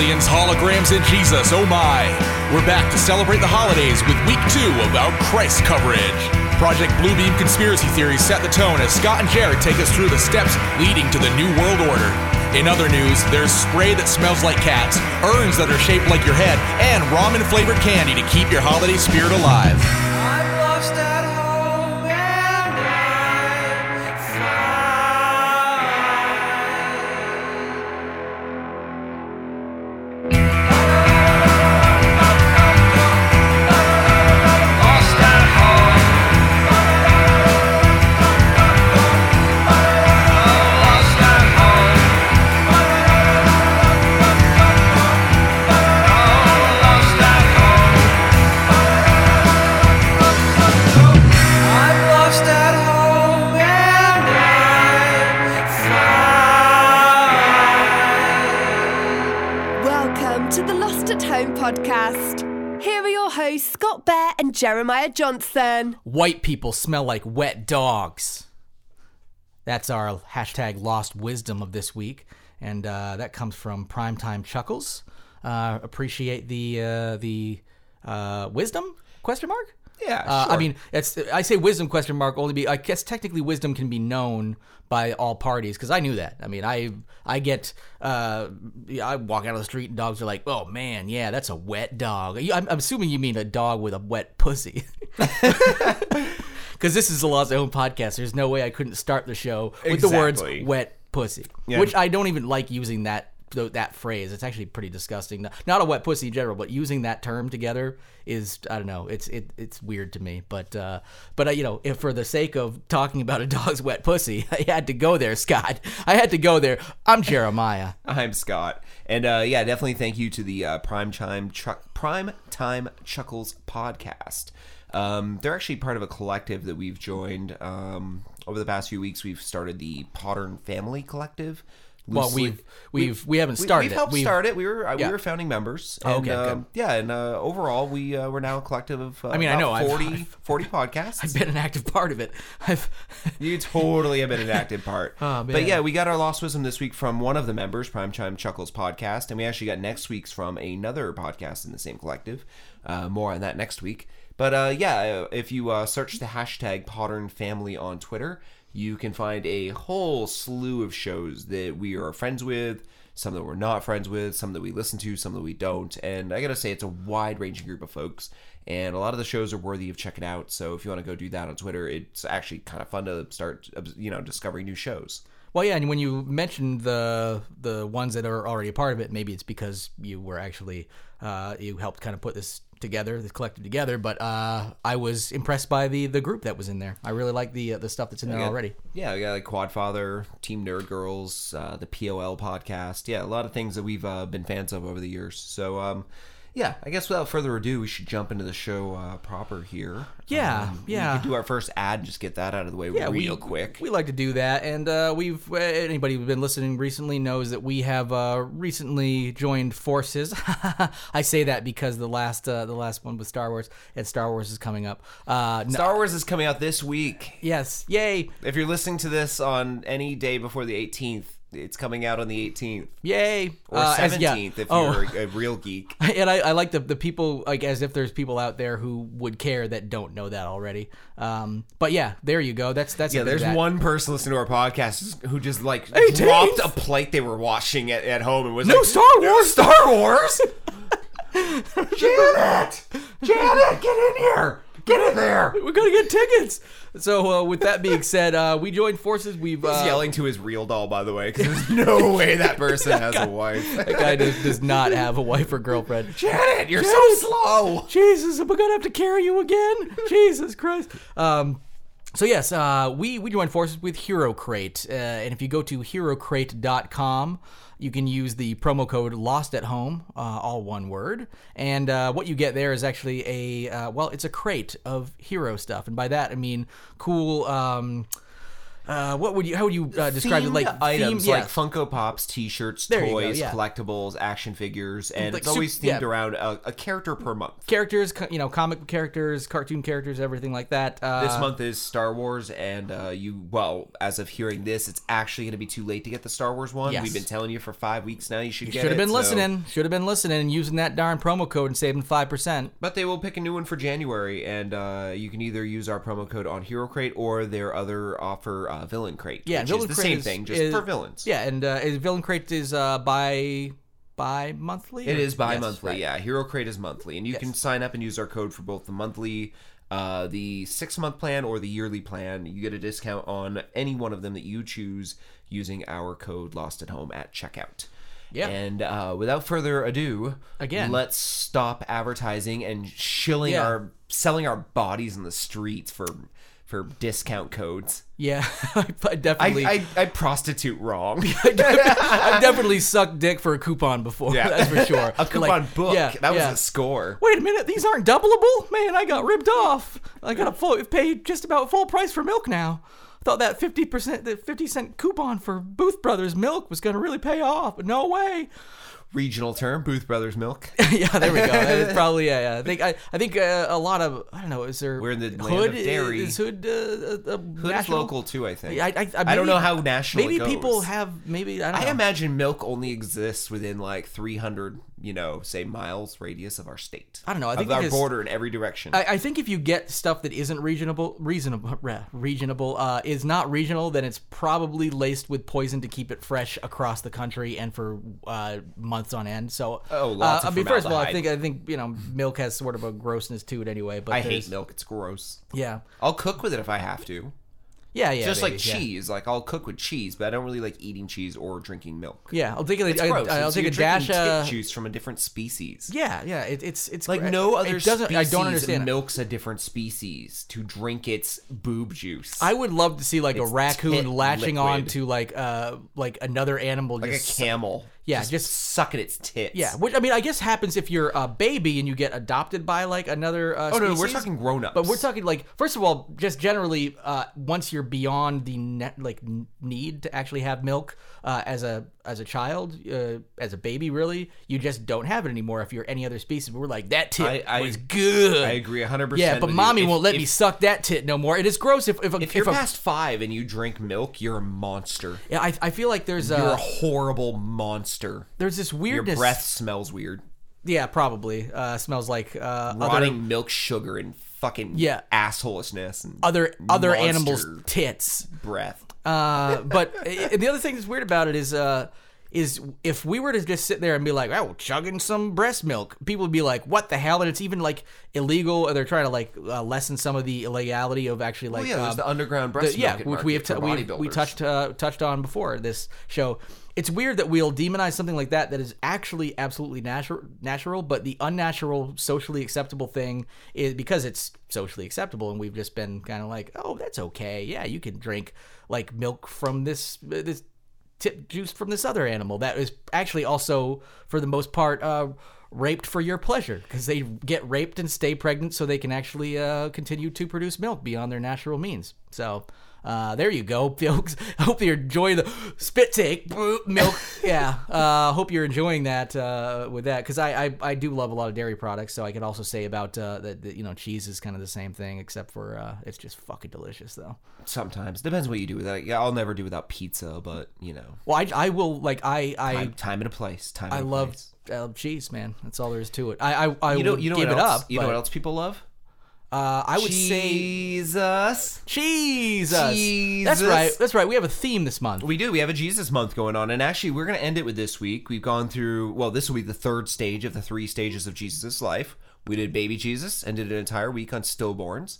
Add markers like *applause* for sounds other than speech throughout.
Aliens, holograms, and Jesus, oh my. We're back to celebrate the holidays with week two of our Christ coverage. Project Bluebeam conspiracy theories set the tone as Scott and Jared take us through the steps leading to the New World Order. In other news, there's spray that smells like cats, urns that are shaped like your head, and ramen flavored candy to keep your holiday spirit alive. Jeremiah Johnson. White people smell like wet dogs. That's our hashtag lost wisdom of this week. And uh, that comes from Primetime Chuckles. Uh, appreciate the uh, the uh, wisdom question mark. Yeah, Uh, I mean, it's I say wisdom question mark only be I guess technically wisdom can be known by all parties because I knew that. I mean, I I get uh I walk out of the street and dogs are like, oh man, yeah, that's a wet dog. I'm, I'm assuming you mean a dog with a wet pussy. *laughs* Because this is Lost at Home podcast. There's no way I couldn't start the show with the words "wet pussy," Yeah. which I don't even like using that th- that phrase. It's actually pretty disgusting. Not a wet pussy in general, but using that term together is I don't know. It's it, it's weird to me. But uh, but uh, you know, if for the sake of talking about a dog's *laughs* wet pussy, *laughs* I had to go there, Scott. I had to go there. I'm Jeremiah. *laughs* I'm Scott, and uh, yeah, definitely thank you to the uh, Prime Time Prime Time Chuckles podcast. Um, they're actually part of a collective that we've joined um, over the past few weeks. We've started the Podern Family Collective. Well, we've we've we haven't started We've it. helped We've- start it. We were uh, Yeah. we were founding members. Oh, And, okay, um, good. Yeah, and uh, overall, we uh, we're now a collective of. Uh, I mean, I know, I've- 40, I've- 40 podcasts. I've been an active part of it. I've *laughs* You totally have been an active part. *laughs* Oh, But yeah, we got our Lost Wisdom this week from one of the members, Prime Time Chuckles podcast, and we actually got next week's from another podcast in the same collective. Uh, more on that next week. But uh, yeah, uh, if you uh, search the hashtag Podern Family on Twitter, you can find a whole slew of shows that we are friends with, some that we're not friends with, some that we listen to, some that we don't. And I gotta say, it's a wide ranging group of folks, and a lot of the shows are worthy of checking out. So if you want to go do that on Twitter, it's actually kind of fun to start, you know, discovering new shows. Well, yeah, and when you mentioned the the ones that are already a part of it, maybe it's because you were actually uh, you helped kind of put this together, this collective together. But uh, I was impressed by the the group that was in there. I really like the uh, the stuff that's in there Yeah. already. Yeah, we got like Quadfather, Team Nerd Girls, uh, the POL podcast. Yeah, a lot of things that we've uh, been fans of over the years. So, um, yeah, I guess without further ado, we should jump into the show uh, proper here. Yeah, Um, yeah. We could do our first ad, just get that out of the way yeah, real we, quick. We like to do that, and uh, we've uh, anybody who's been listening recently knows that we have uh, recently joined forces. *laughs* I say that because the last uh, the last one with Star Wars and Star Wars is coming up. Uh, no- Star Wars is coming out this week. yes, yay, If you're listening to this on any day before the 18th, it's coming out on the 18th yay, or Uh, as- 17th yeah. if Oh. you're a, a real geek. *laughs* and I, I like the the people like as if there's people out there who would care that don't know that already. Um, but yeah, there you go. That's that's Yeah, there's that. one person listening to our podcast who just like 18th? dropped a plate they were washing at, at home and was No like, Star "No Wars!" Star Wars!" *laughs* Janet, Janet, get in here, get in there. *laughs* We're gonna get tickets. So uh, with that being said, uh, we joined forces. We've He's uh, yelling to his real doll, by the way, because there's no *laughs* way that person has a wife. *laughs* That guy does, does not have a wife or girlfriend. Janet, you're Janet! so slow. Jesus, am I gonna have to carry you again? Jesus Christ. Um, so yes, uh, we we joined forces with Hero Crate, uh, and if you go to HeroCrate.com, you can use the promo code Lost at Home, uh, all one word, and uh, what you get there is actually a uh, well, it's a crate of hero stuff, and by that I mean cool. Um, uh, what would you? How would you uh, describe it? Themed Like items theme- yeah. like Funko Pops, T-shirts, There you go, toys, yeah. collectibles, action figures, and Like it's always sup- yeah. themed around a, a character per month. characters, co- you know, comic characters, cartoon characters, everything like that. Uh, This month is Star Wars, and uh, you well, as of hearing this, it's actually going to be too late to get the Star Wars one. Yes. We've been telling you for five weeks now. You should you get should have it, been so- listening. Should have been listening and using that darn promo code and saving five percent. But they will pick a new one for January, and uh, you can either use our promo code on Hero Crate or their other offer, uh, Villain Crate. Yeah, Villain the Crate same is- thing, just is- for villains. Yeah, and uh, is Villain Crate is uh, bi bi monthly. It is bi-monthly. Yes, right. Yeah, Hero Crate is monthly, and you can sign up and use our code for both the monthly, uh, the six-month plan, or the yearly plan. You get a discount on any one of them that you choose using our code Lost at Home at checkout. Yeah. And uh, without further ado, Again. let's stop advertising and shilling Yeah. our selling our bodies in the streets for for discount codes. Yeah, *laughs* I I, definitely. I, I prostitute wrong. *laughs* I've definitely sucked dick for a coupon before. Yeah. that's for sure. *laughs* a coupon Like, book. Yeah, that was a score. Wait a minute, these aren't doubleable? Man, I got ripped off. I got to full, pay just about full price for milk now. I thought that 50%, that 50 cent coupon for Booth Brothers milk was going to really pay off, but no way. Regional term, Booth Brothers Milk. *laughs* yeah, there we go. That is *laughs* probably, yeah, yeah. I think, I, I think uh, a lot of, I don't know, is there. We're in the land Hood? of dairy. Is Hood uh, uh, uh, local too, I think. I, I, I, I don't know how national. Maybe people have, maybe, I don't I imagine milk only exists within like 300, you know, say miles radius of our state. I don't know, I think of our because- border in every direction. I, I think if you get stuff that isn't reasonable, reasonable, *laughs* reh, regionable, uh, is not regional, then it's probably laced with poison to keep it fresh across the country and for uh, months on end. So, Oh, lots uh, of I mean, first of all, I think I think you know milk has sort of a grossness to it anyway. But I hate milk. It's gross. Yeah, I'll cook with it if I have to. Yeah, yeah. Just baby, like yeah. cheese. Like I'll cook with cheese, but I don't really like eating cheese or drinking milk. Yeah, I'll take a, It's I, gross. will It's- take a dash. of Uh, juice from a different species. yeah, yeah. It, it's it's Like gr- no it other doesn't. species I don't understand. it. milks a different species to drink its boob juice. I would love to see like a raccoon tit latching on to like uh like another animal like just a camel. Yeah, just, just- sucking its tits. Yeah, which I mean, I guess happens if you're a baby and you get adopted by like another. Uh, Oh no, no, we're talking grown ups. But we're talking like first of all, just generally, uh, once you're beyond the net, like need to actually have milk uh, as a as a child, uh, as a baby, really, you just don't have it anymore. If you're any other species, we're like that tit I- I- was good. I agree 100. percent yeah, but mommy won't let me suck that tit no more. It is gross if if, a, If you're a, past five and you drink milk, you're a monster. yeah, I, I feel like there's a You're a horrible monster. there's this weirdness. Your breath smells weird. yeah, probably uh, smells like uh, other Rotting milk sugar and fucking Yeah. assholishness and other other animals' tits. breath. Uh, but the other thing that's weird about it is, uh, is if we were to just sit there and be like, "Oh, chugging some breast milk," people would be like, "What the hell?" And it's even like illegal. They're trying to like uh, lessen some of the illegality of actually like, Well, yeah, um, the underground the- breast yeah, milk which we have t- we, we touched uh, touched on before this show. It's weird that we'll demonize something like that that is actually absolutely natural, natural, but the unnatural, socially acceptable thing is because it's socially acceptable, and we've just been kind of like, oh, that's okay. Yeah, you can drink like milk from this this tip juice from this other animal that is actually also, for the most part, uh, raped for your pleasure because they get raped and stay pregnant so they can actually uh, continue to produce milk beyond their natural means. So. Uh, there you go, *laughs* folks. I hope you're enjoying the spit take milk. Yeah, uh, hope you're enjoying that uh, with that because I, I I do love a lot of dairy products. So I could also say about uh, that, that you know cheese is kind of the same thing except for uh, it's just fucking delicious though. Sometimes depends what you do with that. Yeah, I'll never do without pizza, but you know, Well, I, I will like I I time, time and a place. Time. I love place. I love cheese, man. That's all there is to it. I I, I You know, you know give it else? up. you know what else people love? Uh, I would say Jesus. Jesus. That's right. That's right. We have a theme this month. We do. We have a Jesus month going on, and actually, we're going to end it with this week. We've gone through. Well, this will be the third stage of the three stages of Jesus' life. We did baby Jesus and did an entire week on stillborns.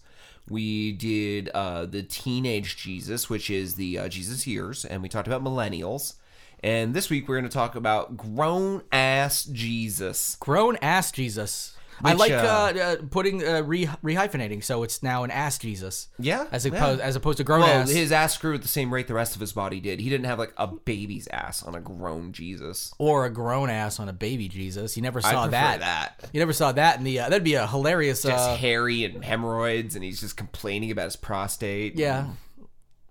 We did uh, the teenage Jesus, which is the uh, Jesus years, and we talked about millennials. And this week, we're going to talk about grown ass Jesus. Grown ass Jesus. I like uh, uh, uh, putting uh, re rehyphenating, so it's now an ass Jesus. Yeah, as yeah. opposed as opposed to grown Well, ass his ass grew at the same rate the rest of his body did. He didn't have like a baby's ass on a grown Jesus. or a grown ass on a baby Jesus. You never saw that. that. You never saw that in the. Uh, that'd be a hilarious. Just Uh, hairy and hemorrhoids, and he's just complaining about his prostate. yeah.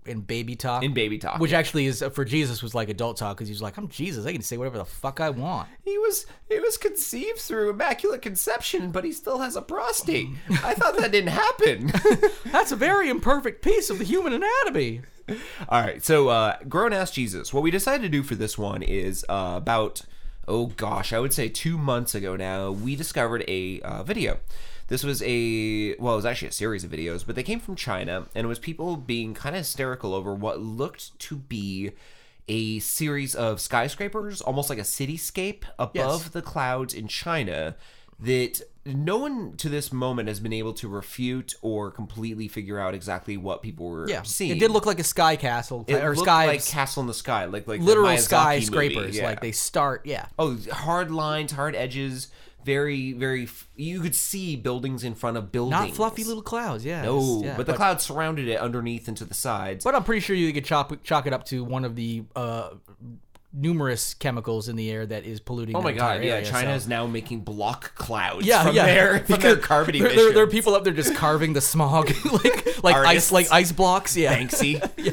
In baby talk. In baby talk, which yeah. actually is for Jesus was like adult talk because he was like, I'm Jesus, I can say whatever the fuck I want. He was he was conceived through immaculate conception, but he still has a prostate. I thought that didn't happen. *laughs* That's a very imperfect piece of the human anatomy. All right, so uh, grown ass Jesus. What we decided to do for this one is uh, about oh gosh, I would say two months ago now. We discovered a uh, video. This was a well, it was actually a series of videos, but they came from China, and it was people being kind of hysterical over what looked to be a series of skyscrapers, almost like a cityscape above Yes. the clouds in China. That no one to this moment has been able to refute or completely figure out exactly what people were Yeah, seeing. it did look like a sky castle It or looked sky like Castle in the Sky, like like literal skyscrapers. yeah. Like they start, yeah. oh hard lines, hard edges, very very. f- You could see buildings in front of buildings, Not fluffy little clouds, yeah. No, yeah, but the clouds surrounded it underneath and to the sides. But I'm pretty sure you could chalk, chalk it up to one of the uh, numerous chemicals in the air that is polluting. oh my god, yeah! area, China so- is now making block clouds. yeah, from yeah. their from their Because carbon there, emissions. there, there are people up there just carving the smog, *laughs* like like Artists. ice, like ice blocks. Yeah, Banksy. *laughs* yeah.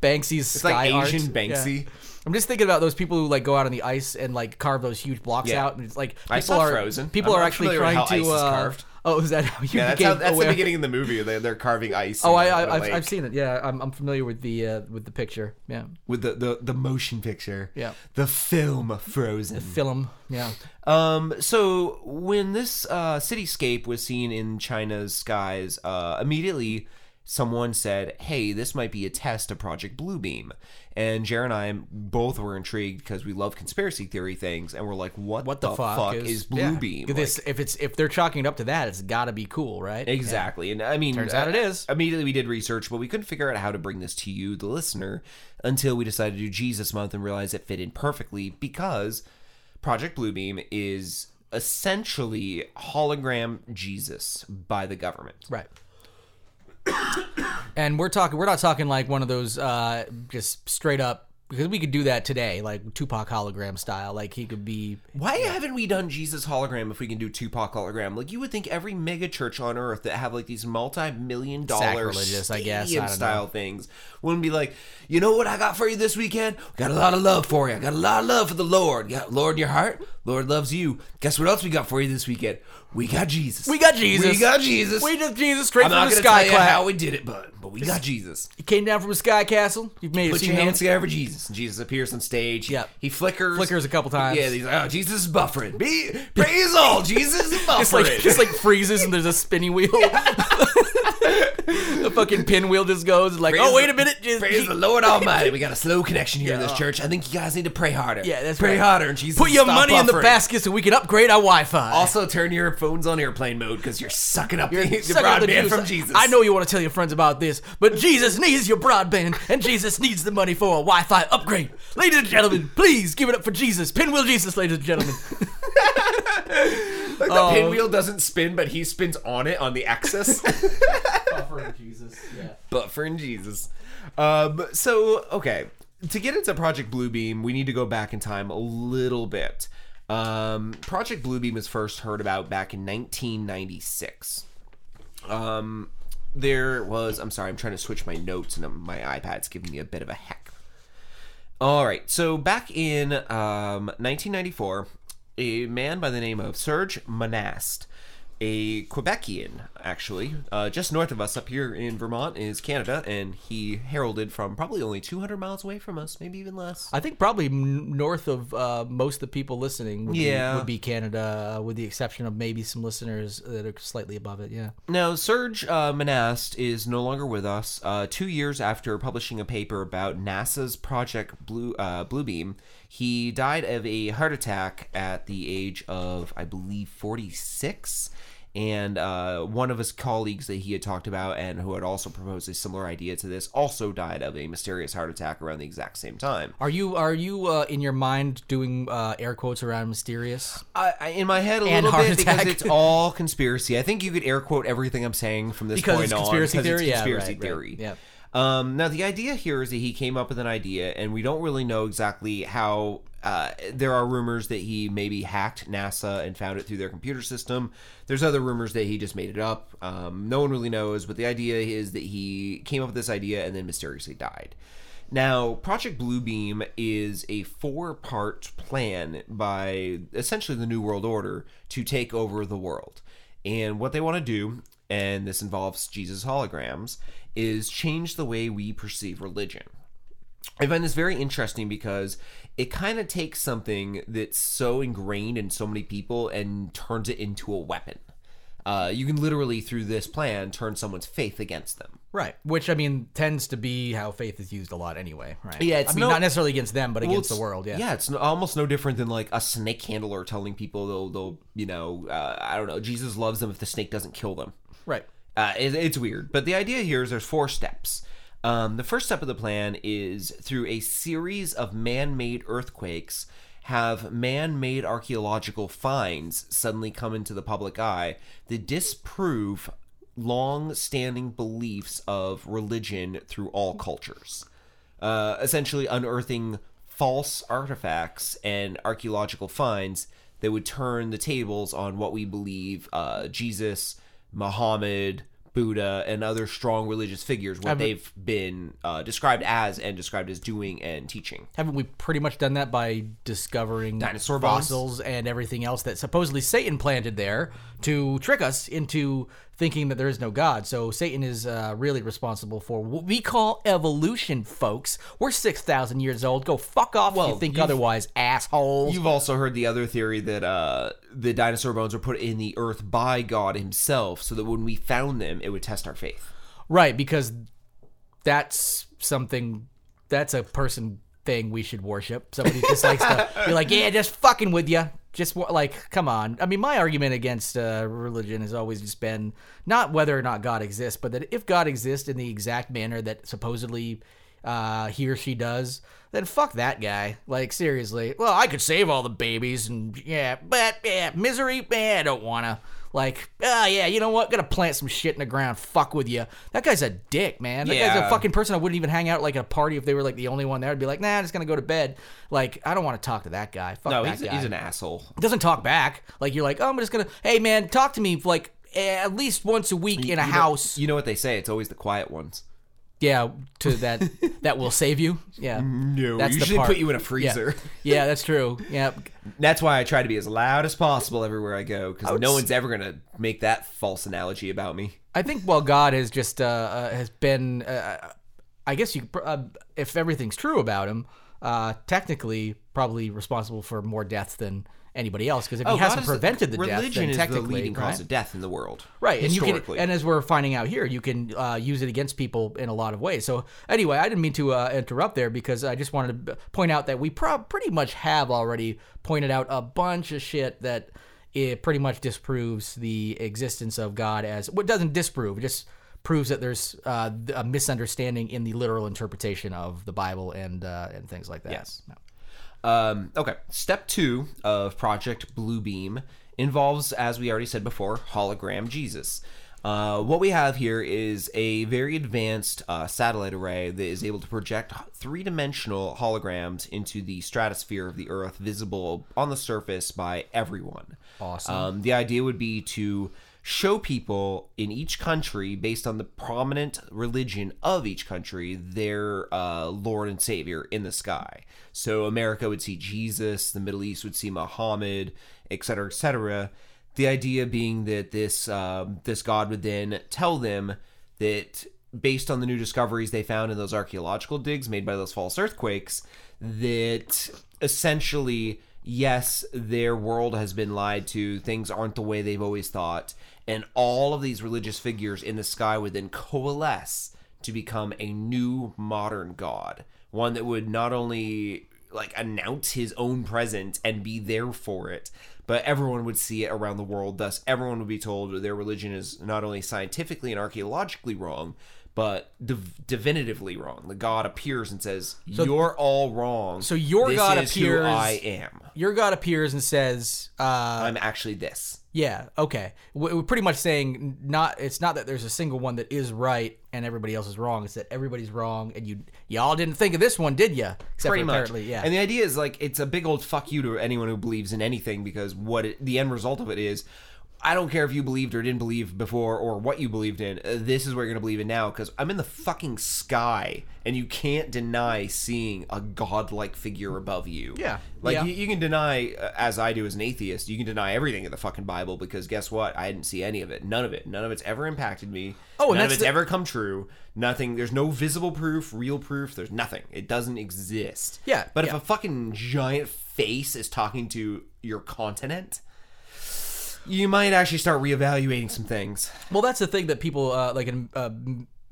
Banksy's It's like sky art. Asian Yeah. I'm just thinking about those people who like go out on the ice and like carve those huge blocks Yeah. out, and it's like people I saw are Frozen. people I'm are not actually familiar with trying how to. ice is uh, carved. Oh, is that how you Yeah, that's, became how, that's the aware? beginning of the movie. They, they're carving ice. Oh, in I, the I, I've, lake I've seen it. Yeah, I'm, I'm familiar with the uh, with the picture. Yeah, with the, the the motion picture. Yeah. the film Frozen. The film. Yeah, Um, so when this uh, cityscape was seen in China's skies, uh, immediately someone said, "Hey, this might be a test of Project Bluebeam." And Jared and I both were intrigued because we love conspiracy theory things, and we're like, "What, what the, fuck, is, yeah. Bluebeam?" This if it's if they're chalking it up to that, it's got to be cool, right? Exactly. And I mean, Turns out it uh. Immediately we did research, but we couldn't figure out how to bring this to you, the listener, until we decided to do Jesus Month and realized it fit in perfectly because Project Bluebeam is essentially hologram Jesus by the government. Right. And we're talking we're not talking like one of those uh just straight up because we could do that today like Tupac hologram style like he could be Why haven't we done Jesus hologram if we can do Tupac hologram? Like you would think every mega church on earth that have like these multi-million dollar Sacrilegious, I guess. I stadium know. style things wouldn't be like, you know what I got for you this weekend? Got a lot of love for you. I got a lot of love for the Lord. Got Lord in your heart. Lord loves you. Guess what else we got for you this weekend? We got Jesus. We got Jesus. We got Jesus. we just Jesus straight I'm from not the gonna sky tell you cloud. how we did it, but but we got Jesus. he came down from a sky castle you've made it Put your hands together for Jesus. And Jesus appears on stage. Yep. He flickers. Flickers a couple times. Yeah, he's like, oh, Jesus is buffering. Be, praise all. Jesus is *laughs* buffering. just like just like freezes and there's a spinning wheel *laughs* the fucking pinwheel just goes like Praise oh wait a minute just- Praise *laughs* the Lord Almighty. We got a slow connection here in this church. I think you guys need to pray harder. yeah that's pray right. harder. And Jesus, put your money in the basket so we can upgrade our Wi-Fi Also, turn your phones on airplane mode because you're sucking up the, the Suck up the broadband from Jesus. I know you want to tell your friends about this, but Jesus needs your broadband, and Jesus needs the money for a Wi-Fi upgrade. Ladies and gentlemen, please give it up for Jesus, Pinwheel Jesus, ladies and gentlemen. *laughs* Like the pinwheel doesn't spin, but he spins on it on the axis. *laughs* Buffering Jesus, yeah. in Jesus. Um, so okay, to get into Project Bluebeam, we need to go back in time a little bit. Um, Project Bluebeam was first heard about back in 1996. Um, there was. I'm sorry, I'm trying to switch my notes, and my iPad's giving me a bit of a heck. All right, so back in um, 1994, a man by the name of Serge Monast, a Quebecian, actually, uh, just north of us up here in Vermont is Canada, and he heralded from probably only 200 miles away from us, maybe even less. I think probably m- north of uh, most of the people listening would, Yeah. be, would be Canada, uh, with the exception of maybe some listeners that are slightly above it. Yeah. Now, Serge uh, Monast is no longer with us. Uh, two years after publishing a paper about NASA's Project Blue uh, Bluebeam, he died of a heart attack at the age of, I believe, 46. And uh, one of his colleagues that he had talked about and who had also proposed a similar idea to this also died of a mysterious heart attack around the exact same time. Are you are you uh, in your mind doing uh, air quotes around mysterious? I, I, in my head, a And little bit because it's *laughs* all conspiracy. I think you could air quote everything I'm saying from this Because point it's on conspiracy because it's theory? Yeah, conspiracy right, right. theory. Yep. Um, now the idea here is that he came up with an idea, and we don't really know exactly how Uh, there are rumors that he maybe hacked NASA and found it through their computer system. There's other rumors that he just made it up. Um, no one really knows, but the idea is that he came up with this idea and then mysteriously died. Now, Project Bluebeam is a four part plan by essentially the New World Order to take over the world. And what they want to do, and this involves Jesus holograms, is change the way we perceive religion. I find this very interesting because it kind of takes something that's so ingrained in so many people and turns it into a weapon. Uh, you can literally, through this plan, turn someone's faith against them. Right. Which I mean tends to be how faith is used a lot anyway, right? Yeah, it's I mean no- not necessarily against them, but Well, against the world. Yeah. yeah, it's almost no different than like a snake handler telling people they'll, they'll you know, uh, I don't know, Jesus loves them if the snake doesn't kill them. Right. Uh, it, it's weird, but the idea here is there's four steps. Um, the first step of the plan is through a series of man-made earthquakes, have man-made archaeological finds suddenly come into the public eye that disprove long-standing beliefs of religion through all cultures. Uh, essentially, unearthing false artifacts and archaeological finds that would turn the tables on what we believe uh, Jesus, Muhammad, Buddha, and other strong religious figures, what they've been uh, described as and described as doing and teaching. Haven't we pretty much done that by discovering Dinosaur bones? fossils and everything else that supposedly Satan planted there to trick us into thinking that there is no God? So Satan is uh, really responsible for what we call evolution, folks. We're six thousand years old. Go fuck off if you think otherwise, assholes. You've also heard the other theory that uh, the dinosaur bones were put in the earth by God Himself, so that when we found them, it would test our faith. Right, because that's something that's a person thing we should worship. Somebody just likes to be like, yeah, just fucking with you. Just like, come on. I mean, my argument against uh, religion has always just been not whether or not God exists, but that if God exists in the exact manner that supposedly uh, he or she does, then fuck that guy. Like seriously. Well, I could save all the babies and yeah, but yeah, misery. Yeah, I don't wanna. Like, ah, yeah, you know what? Gotta plant some shit in the ground. Fuck with you. That guy's a dick, man. That guy's a fucking person I wouldn't even hang out like at a party if they were like the only one there. I'd be like, nah, I'm just gonna go to bed. Like, I don't want to talk to that guy. Fuck No, that he's, guy. he's an asshole. doesn't talk back. Like you're like, oh, I'm just gonna, hey man, talk to me like at least once a week in a You know- house. you know what they say? It's always the quiet ones. Yeah, to that *laughs* that will save you. Yeah, No, that's the usually part. put you in a freezer. Yeah, that's true. Yeah, *laughs* That's why I try to be as loud as possible everywhere I go, because no one's ever gonna make that false analogy about me. I think while God has just uh, uh, has been, uh, I guess you, uh, if everything's true about him, uh, technically probably responsible for more deaths than anybody else. Because if he Oh, God hasn't prevented the death, religion then is the leading right? cause of death in the world, Right, and you can, historically. and as we're finding out here, you can uh, use it against people in a lot of ways. So anyway, I didn't mean to uh, interrupt there because I just wanted to point out that we prob pretty much have already pointed out a bunch of shit that it pretty much disproves the existence of God as what doesn't disprove, it just proves that there's uh, a misunderstanding in the literal interpretation of the Bible and uh, and things like that. Yes. Um, okay, step two of Project Bluebeam involves, as we already said before, hologram Jesus. Uh, what we have here is a very advanced uh, satellite array that is able to project three dimensional holograms into the stratosphere of the Earth, visible on the surface by everyone. Awesome. Um, the idea would be to show people in each country, based on the prominent religion of each country, their uh, Lord and Savior in the sky. So America would see Jesus, the Middle East would see Muhammad, etc., etc. The idea being that this um this God would then tell them that based on the new discoveries they found in those archaeological digs made by those false earthquakes, that essentially, yes, their world has been lied to, things aren't the way they've always thought, and all of these religious figures in the sky would then coalesce to become a new modern god. One that would not only like announce his own presence and be there for it, but everyone would see it around the world. Thus, everyone would be told their religion is not only scientifically and archaeologically wrong, but div- definitively wrong. The God appears and says, "You're all wrong." so your This God is appears- Who I am. Your God appears and says, uh, I'm actually this. Yeah. Okay. We- We're pretty much saying not. It's not that there's a single one that is right and everybody else is wrong. It's that everybody's wrong and you y'all didn't think of this one, did you? Except Pretty much. apparently, yeah. And the idea is like it's a big old fuck you to anyone who believes in anything because what it, the end result of it is. I don't care if you believed or didn't believe before or what you believed in. Uh, this is what you're going to believe in now because I'm in the fucking sky and you can't deny seeing a godlike figure above you. Yeah. Like Yeah. You, you can deny, uh, as I do as an atheist, you can deny everything in the fucking Bible because guess what? I didn't see any of it. None of it. None of it's ever impacted me. Oh, and None of that's it's the- ever come true. Nothing. There's no visible proof, real proof. There's nothing. It doesn't exist. Yeah, But if a fucking giant face is talking to your continent, you might actually start reevaluating some things. Well, that's the thing that people uh, like. Uh,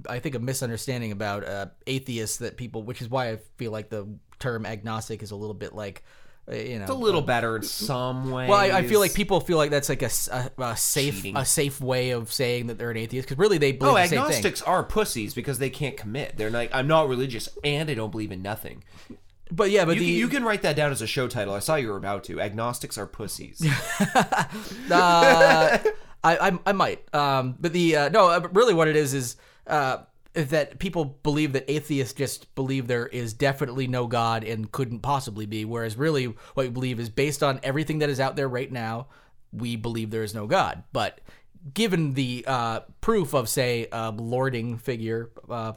I think a misunderstanding about uh, atheists that people, which is why I feel like the term agnostic is a little bit like, uh, you know, It's a little better in some way. Well, I, I feel like people feel like that's like a, a- a safe Cheating. a safe way of saying that they're an atheist because really they believe Oh, the same thing. agnostics are pussies because they can't commit. They're like, I'm not religious and I don't believe in nothing. But yeah, but You, the can, you can write that down as a show title. I saw you were about to. Agnostics are pussies. *laughs* uh, I, I I might. Um, but the uh, no, uh, but really, what it is is uh, that people believe that atheists just believe there is definitely no God and couldn't possibly be, whereas really what we believe is based on everything that is out there right now, we believe there is no God. But given the uh, proof of say a lording figure. Uh,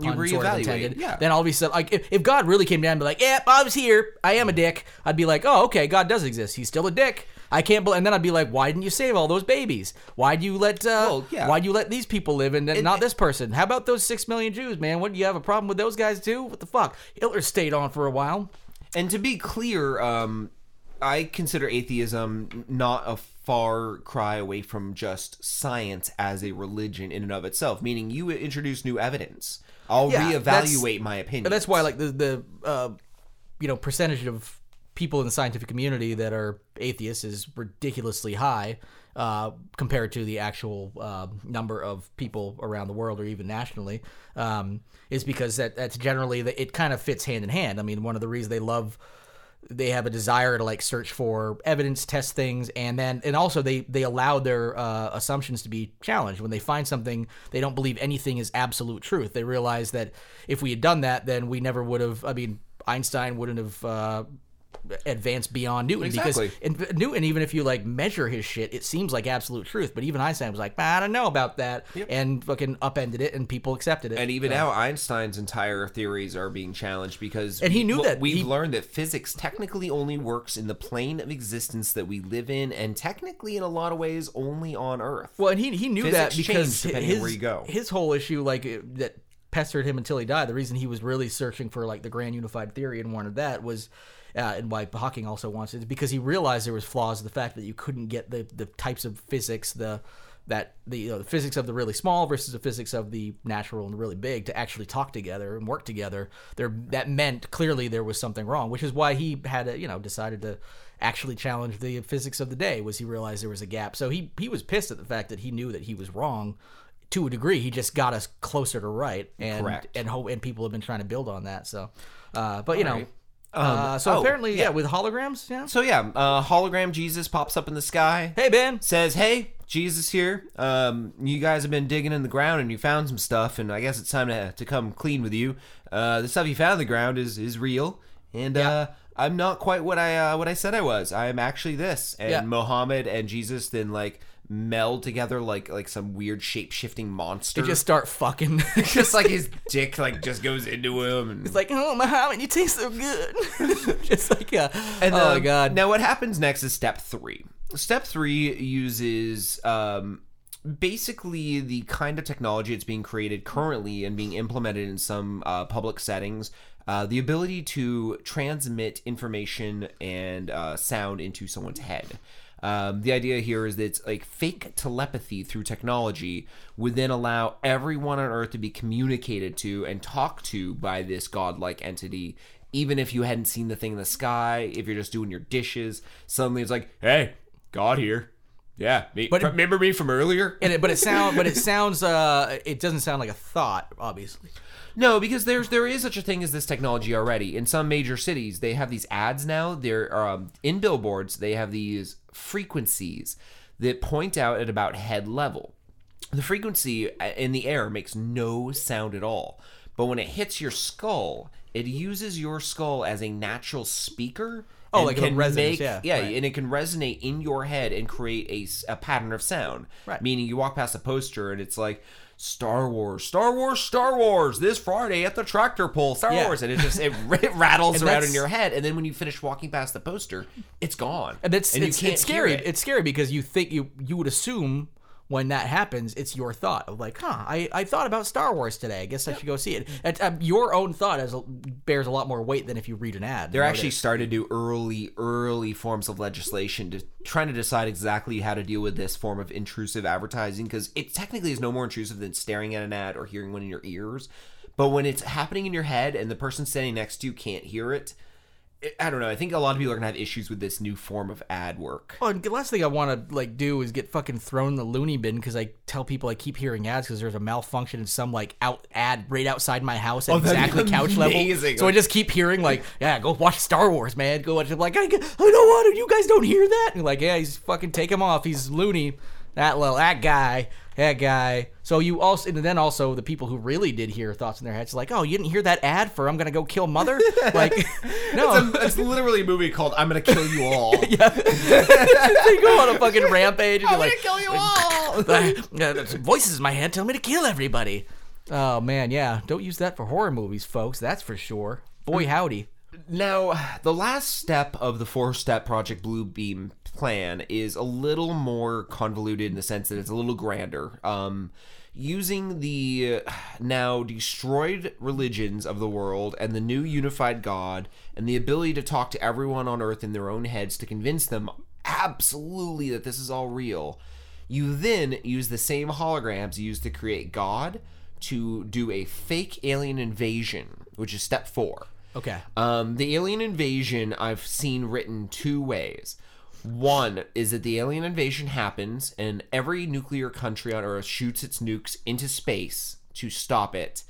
You pun sort of reevaluate, yeah. Then all of a sudden, like if, if God really came down and be like, "Yeah, I was here. I am a dick," I'd be like, "Oh, okay, God does exist. He's still a dick." I can't believe, and then I'd be like, "Why didn't you save all those babies? Why do you let, uh, Well, yeah. Why do you let these people live and not this person? How about those six million Jews, man? What do you have a problem with those guys too? What the fuck? Hitler stayed on for a while. And to be clear, um, I consider atheism not a far cry away from just science as a religion in and of itself. Meaning, you introduce new evidence. I'll Yeah, reevaluate my opinion. That's why, like the the uh, you know percentage of people in the scientific community that are atheists is ridiculously high uh, compared to the actual uh, number of people around the world or even nationally. Um, is because that that's generally the, it kind of fits hand in hand. I mean, one of the reasons they love they have a desire to like search for evidence, test things, and then and also they they allow their uh, assumptions to be challenged. When they find something, they don't believe anything is absolute truth. They realize that if we had done that, then we never would have. I mean, Einstein wouldn't have. Uh, advanced beyond Newton Exactly. because in Newton even if you like measure his shit it seems like absolute truth but even Einstein was like I don't know about that and fucking upended it and people accepted it And even So- now, Einstein's entire theories are being challenged because And he knew we- that. we've He- learned that physics technically only works in the plane of existence that we live in, and technically, in a lot of ways, only on Earth. Well, and he he knew that because his where you go. his whole issue like uh, that pestered him until he died. The reason he was really searching for like the grand unified theory and wanted that was. Uh, and why Hawking also wants it is because he realized there was flaws the fact that you couldn't get the, the types of physics the that the, you know, the physics of the really small versus the physics of the natural and the really big to actually talk together and work together. There that meant clearly there was something wrong, which is why he had a, you know decided to actually challenge the physics of the day. Was he realized there was a gap? So he he was pissed at the fact that he knew that he was wrong to a degree. He just got us closer to right, and Correct. and hope and people have been trying to build on that. So, uh, but you know. right. Uh, so oh, apparently, yeah. yeah. with holograms, yeah. So yeah, uh, hologram Jesus pops up in the sky. Hey Ben, says, "Hey, Jesus here. Um, you guys have been digging in the ground and you found some stuff, and I guess it's time to to come clean with you. Uh, the stuff you found in the ground is is real, and uh, I'm not quite what I uh, what I said I was. I am actually this." And Yeah. Mohammed and Jesus then like meld together like like some weird shape shifting monster. they just start fucking. *laughs* just like his *laughs* dick like just goes into him and It's like, oh my Muhammad, you taste so good. *laughs* just like, uh, And, oh my um, god. Now, what happens next is step three. Step three uses um, basically the kind of technology that's being created currently and being implemented in some uh, public settings. Uh, the ability to transmit information and uh, sound into someone's head. Um, the idea here is that it's like fake telepathy through technology would then allow everyone on Earth to be communicated to and talked to by this godlike entity even if you hadn't seen the thing in the sky, if you're just doing your dishes, suddenly it's like, hey, God here. Yeah, me, But- remember me from earlier? And it, but it sound but it sounds uh it doesn't sound like a thought obviously. No, because there's there is such a thing as this technology already. In some major cities, they have these ads now. They're um, in billboards. They have these frequencies that point out at about head level. The frequency uh, in the air makes no sound at all, but when it hits your skull, it uses your skull as a natural speaker. Oh, like a resonance, yeah, yeah, right. and it can resonate in your head and create a, a pattern of sound. Right. Meaning you walk past a poster and it's like Star Wars, Star Wars, Star Wars this Friday at the tractor pull, Star Yeah. Wars, and it just it, *laughs* it rattles around in your head, and then when you finish walking past the poster, it's gone, And that's and it's, it's hear scary. it. It's scary because you think you you would assume when that happens, it's your thought of like, huh, I, I thought about Star Wars today. I guess I should go see it. And, uh, your own thought has bears a lot more weight than if you read an ad. They're actually starting to do early, early forms of legislation to trying to decide exactly how to deal with this form of intrusive advertising because it technically is no more intrusive than staring at an ad or hearing one in your ears. But when it's happening in your head and the person standing next to you can't hear it I don't know. I think a lot of people are gonna have issues with this new form of ad work. Well, and the last thing I want to like do is get fucking thrown in the loony bin because I tell people I keep hearing ads because there's a malfunction in some like out ad right outside my house at Oh, exactly couch level. So I just keep hearing like, yeah, go watch Star Wars, man. Go watch. I'm like, I, I don't want to. You guys don't hear that? And like, yeah, he's fucking take him off. He's loony. That little that guy, that guy. So you also and then also the people who really did hear thoughts in their heads like, oh, you didn't hear that ad for I'm gonna go kill mother? *laughs* Like, no. It's literally a movie called "I'm Gonna Kill You *laughs* All." Yeah, *laughs* they go on a fucking rampage and you're like, kill you all. voices in my head tell me to kill everybody. Oh man, yeah. Don't use that for horror movies, folks. That's for sure. Boy, howdy. Now, the last step of the four step Project Bluebeam plan is a little more convoluted in the sense that it's a little grander. Um, using the *sighs* now destroyed religions of the world and the new unified God and the ability to talk to everyone on earth in their own heads to convince them absolutely that this is all real. You then use the same holograms used to create God to do a fake alien invasion, which is step four. Okay. Um, the alien invasion I've seen written two ways. One is that the alien invasion happens and every nuclear country on Earth shoots its nukes into space to stop it.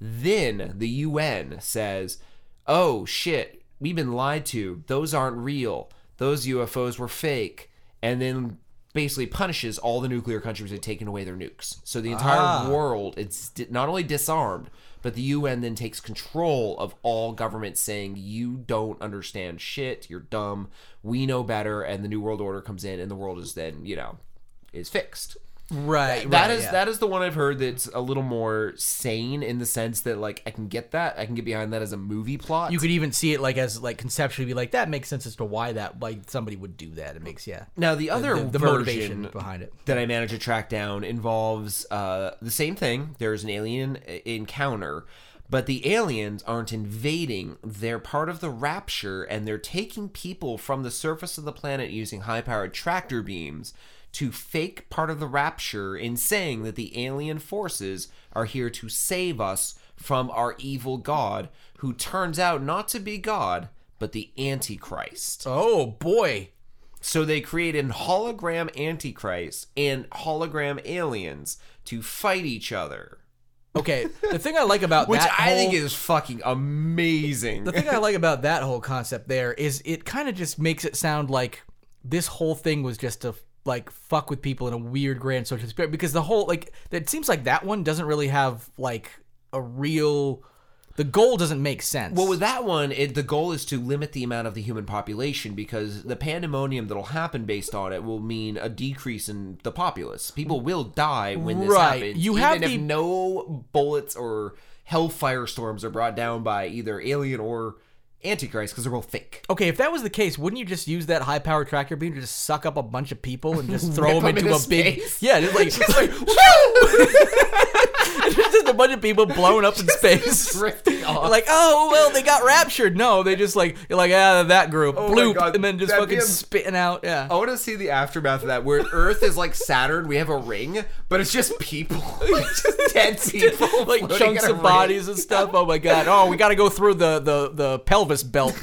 Then the UN says, oh shit, we've been lied to. Those aren't real. Those UFOs were fake. And then basically punishes all the nuclear countries that have taken away their nukes. So the entire Ah. world, it's not only disarmed, but the UN then takes control of all governments saying, you don't understand shit, you're dumb, we know better, and the New World Order comes in and the world is then, you know, is fixed. Right. That right, is yeah. that is the one I've heard that's a little more sane in the sense that like I can get that. I can get behind that as a movie plot. You could even see it like as like conceptually be like that makes sense as to why that like somebody would do that. It makes yeah. now the other the, the version motivation behind it. that I managed to track down involves uh, the same thing. There's an alien encounter, but the aliens aren't invading. They're part of the rapture, and they're taking people from the surface of the planet using high powered tractor beams to fake part of the rapture in saying that the alien forces are here to save us from our evil God, who turns out not to be God, but the Antichrist. Oh boy. So they create created hologram antichrist and hologram aliens to fight each other, Okay. The thing I like about *laughs* which that I think is fucking amazing. the thing I like *laughs* about that whole concept there is it kind of just makes it sound like this whole thing was just to like fuck with people in a weird grand social spirit because the whole like it seems like that one doesn't really have like a real the goal doesn't make sense. well, with that one, it, the goal is to limit the amount of the human population because the pandemonium that'll happen based on it will mean a decrease in the populace. People will die when this Right. happens. You even have if the- no bullets or hellfire storms are brought down by either alien or antichrist because they're both fake. Okay, if that was the case, wouldn't you just use that high power tractor beam to just suck up a bunch of people and just *laughs* throw them into a big yeah, just like, *laughs* Just like, It's *laughs* just a bunch of people blown up in space. *laughs* drifting *laughs* off. Like, oh well, they got raptured. No, they just like you're like ah that group Oh bloop, and then just that'd fucking a- spitting out. Yeah. I want to see the aftermath of that, where Earth is like Saturn. We have a ring, but it's just people, *laughs* just dead people, like chunks of ring. bodies and stuff. Oh my god! Oh, we got to go through the the the pelvis belt.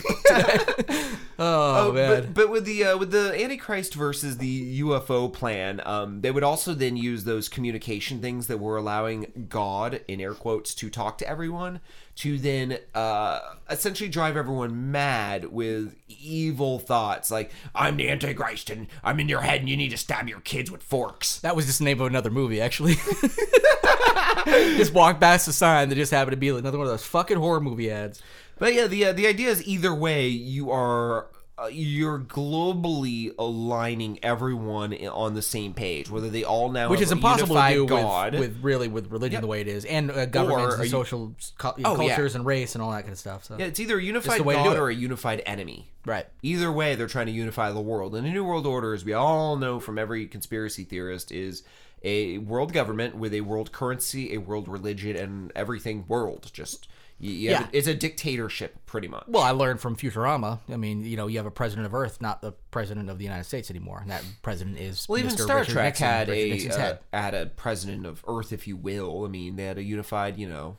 Oh, man. But, but with the uh, with the Antichrist versus the UFO plan, um, they would also then use those communication things that were allowing God in air quotes to talk to everyone to then uh, essentially drive everyone mad with evil thoughts like I'm the Antichrist and I'm in your head and you need to stab your kids with forks. That was just the name of another movie, actually. *laughs* just walk past the sign that just happened to be another one of those fucking horror movie ads. But yeah, the uh, the idea is either way, you are uh, you're globally aligning everyone on the same page, whether they all now Which have is a impossible to do God. with, with really with religion the way it is, and uh, governments and you- social cu- Oh, yeah. cultures and race and all that kind of stuff. So yeah, it's either a unified the way to do God or a unified enemy. right. Either way, they're trying to unify the world. And a new world order, as we all know from every conspiracy theorist, is a world government with a world currency, a world religion, and everything world. Just you, you Yeah. a- it's a dictatorship, pretty much. Well, I learned from Futurama. I mean, you know, you have a president of Earth, not the president of the United States anymore, and that president is Well, even Star Richard Trek Nixon, had Richard a uh, had a president of Earth, if you will. I mean, they had a unified, you know,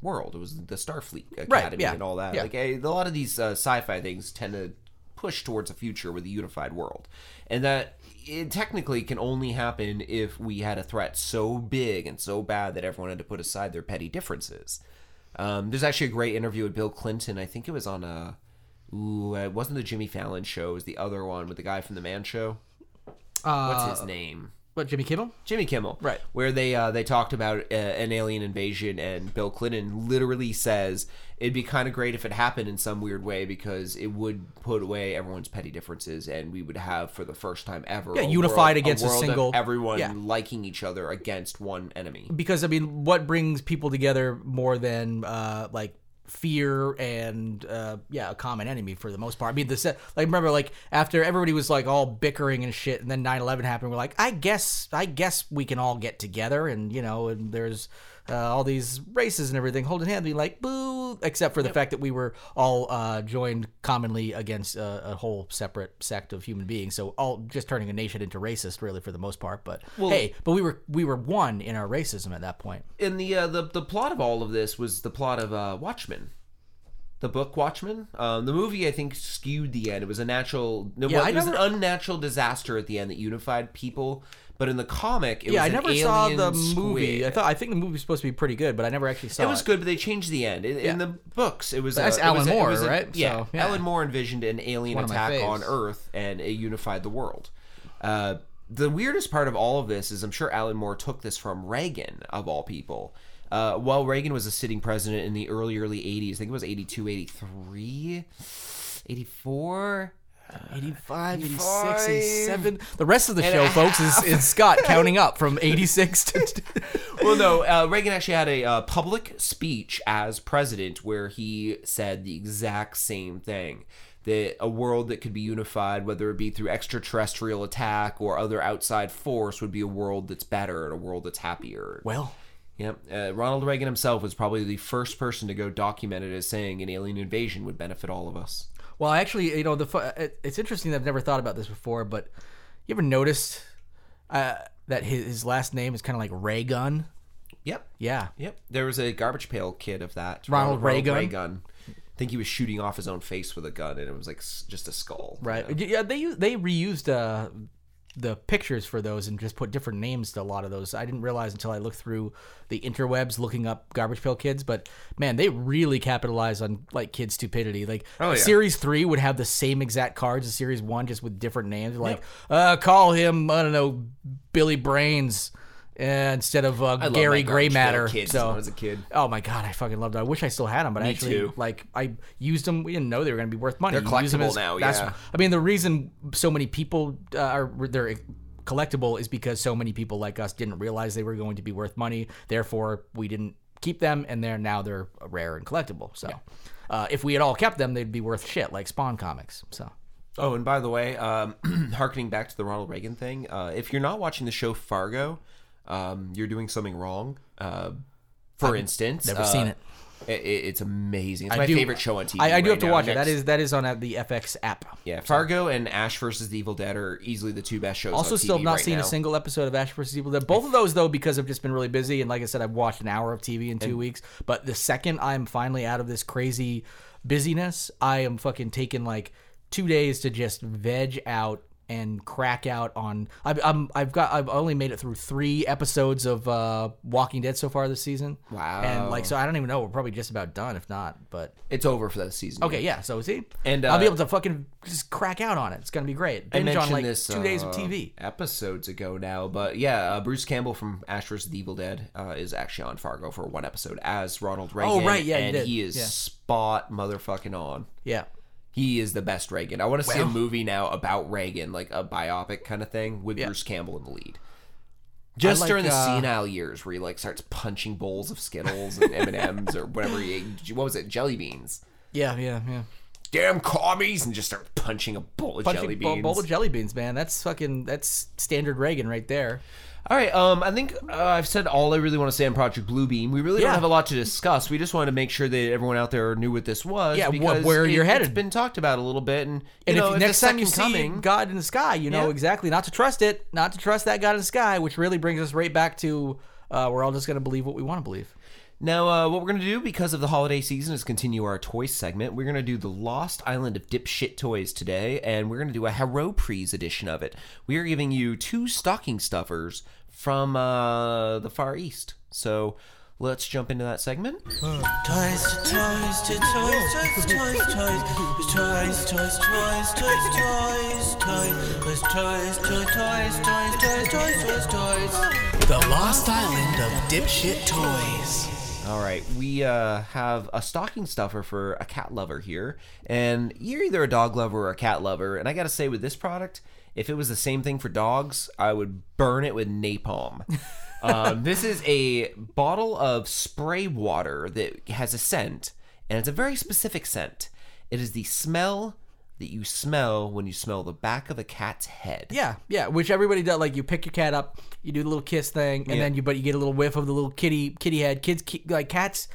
world. It was the Starfleet Academy yeah, and all that. yeah. Like a, a lot of these uh, sci-fi things tend to push towards a future with a unified world, and that it technically can only happen if we had a threat so big and so bad that everyone had to put aside their petty differences. Um, there's actually a great interview with Bill Clinton. I think it was on a. Ooh, it wasn't the Jimmy Fallon show. It was the other one with the guy from the Man Show. What's his name? What, Jimmy Kimmel? Jimmy Kimmel, Right. Where they uh, they talked about uh, an alien invasion, and Bill Clinton literally says it'd be kind of great if it happened in some weird way because it would put away everyone's petty differences, and we would have for the first time ever, Yeah, a unified world- against a of single- everyone yeah. liking each other against one enemy. because I mean, what brings people together more than uh, like fear and uh, yeah, a common enemy for the most part. I mean, the like remember like after everybody was like all bickering and shit, and then 9-11 happened, we're like, I guess, I guess we can all get together, and you know, and there's. Uh, all these races and everything holding hands, being like boo, except for the fact that we were all uh, joined commonly against a, a whole separate sect of human beings. So all just turning a nation into racist, really, for the most part. But hey, but we were we were one in our racism at that point. And the uh, the the plot of all of this was the plot of uh, Watchmen. The book Watchmen, um, the movie I think skewed the end. It was a natural, no, Yeah, well, it was an unnatural disaster at the end that unified people. But in the comic, it was yeah, I was an never saw the movie. I thought I think the movie was supposed to be pretty good, but I never actually saw it it. was good, but they changed the end. In, in the books, it was But that's was Alan a- it Moore, was a- right? Yeah, So, yeah. Alan Moore envisioned an alien One attack on Earth, and it unified the world. Uh, the weirdest part of all of this is, I'm sure Alan Moore took this from Reagan, of all people. Uh, while Reagan was a sitting president in the early early 80s, I think it was 82, 83, 84. 85, 86, 87. The rest of the And show, folks, is, is *laughs* Scott counting up from 86 to. *laughs* well, no, uh, Reagan actually had a uh, public speech as president where he said the exact same thing. That a world that could be unified, whether it be through extraterrestrial attack or other outside force, would be a world that's better and a world that's happier. well, Yep. Uh, Ronald Reagan himself was probably the first person to go document it as saying an alien invasion would benefit all of us. Well, actually, you know, the it's interesting. I've never thought about this before, but you ever noticed uh, that his, his last name is kind of like Ray Gun? Yep. Yeah. Yep. There was a garbage pail kid of that. Ronald Reagan? Reagan. I think he was shooting off his own face with a gun, and it was like just a skull. you Right. know? Yeah, they they reused uh, the pictures for those and just put different names to a lot of those. I didn't realize until I looked through the interwebs looking up Garbage Pail Kids, but man, they really capitalize on like kid stupidity. Like Oh, yeah. Series three would have the same exact cards as Series one, just with different names. Like, uh, call him I don't know Billy Brains. Uh, instead of uh, love Gary my Gray Matter, Kids so when I was a kid. Oh my god, I fucking loved it. I wish I still had them, but I Me actually too. like I used them. We didn't know they were going to be worth money. They're You use them collectible now, that's- yeah. I mean, the reason so many people uh, are they're collectible is because so many people like us didn't realize they were going to be worth money. Therefore, we didn't keep them, and they're now they're rare and collectible. So, uh, if we had all kept them, they'd be worth shit, like Spawn comics. So, Oh, and by the way, um, *clears throat* harkening back to the Ronald Reagan thing, uh, if you're not watching the show Fargo, um, you're doing something wrong. Uh, for instance, never uh, seen it. i- i- it's amazing. It's I my do- favorite show on TV. I, I do right have to now. watch it. That is that is on uh, the FX app. yeah. Fargo and Ash versus the Evil Dead are easily the two best shows. Also, still not right seen now. a single episode of Ash vs. Evil Dead. Both of those, though, because I've just been really busy, and like I said, I've watched an hour of TV in two weeks. But the second I'm finally out of this crazy busyness, I am fucking taking like two days to just veg out and crack out on. I've I'm, I've got I've only made it through three episodes of uh, Walking Dead so far this season. Wow. And like so, I don't even know. We're probably just about done, if not. But It's over for that season. okay, yeah. So see, And, I'll be uh, able to fucking just crack out on it. It's gonna be great. I Binge mentioned on like this two days of uh, TV. episodes ago now, but yeah, uh, Bruce Campbell from Ash vs. the Evil Dead uh, is actually on Fargo for one episode as Ronald Reagan. Oh, right, yeah, he and did. he is Yeah. spot motherfucking on. Yeah. He is the best Reagan. I want to see a movie now about Reagan, like a biopic kind of thing, with Yeah. Bruce Campbell in the lead. Just like, during the uh, senile years, where he like starts punching bowls of Skittles and M and M's or whatever he ate. What was it? Jelly beans. Yeah. Yeah. Yeah. Damn commies! And just start punching a bowl of Punching jelly bowl, beans. bowl of jelly beans, man. That's fucking. That's standard Reagan right there. All right. Um, I think uh, I've said all I really want to say on Project Bluebeam. We really Yeah. don't have a lot to discuss. We just wanted to make sure that everyone out there knew what this was. Yeah, wh- because where it, you're It's headed. been talked about a little bit, and you And know, if next the time you second see coming, God in the sky, you know Yeah. exactly not to trust it, not to trust that God in the sky, which really brings us right back to uh, we're all just gonna believe what we want to believe. Now, uh, what we're going to do because of the holiday season is continue our toy segment. We're going to do the Lost Island of Dipshit Toys today, and we're going to do a Haropres edition of it. We are giving you two stocking stuffers from uh, the Far East. So let's jump into that segment. Toys to toys to toys, toys, toys, toys, toys, toys, toys, toys, toys, toys, toys, toys, toys, toys, toys, toys, toys. The Lost Island of Dipshit Toys. All right, we uh, have a stocking stuffer for a cat lover here, and you're either a dog lover or a cat lover. And I gotta say, with this product, if it was the same thing for dogs, I would burn it with napalm. *laughs* um, this is a bottle of spray water that has a scent, and it's a very specific scent. It is the smell that you smell when you smell the back of a cat's head. Yeah, yeah. Which everybody does. Like you pick your cat up, you do the little kiss thing, and Yeah. then you but you get a little whiff of the little kitty kitty head. Kids keep like cats.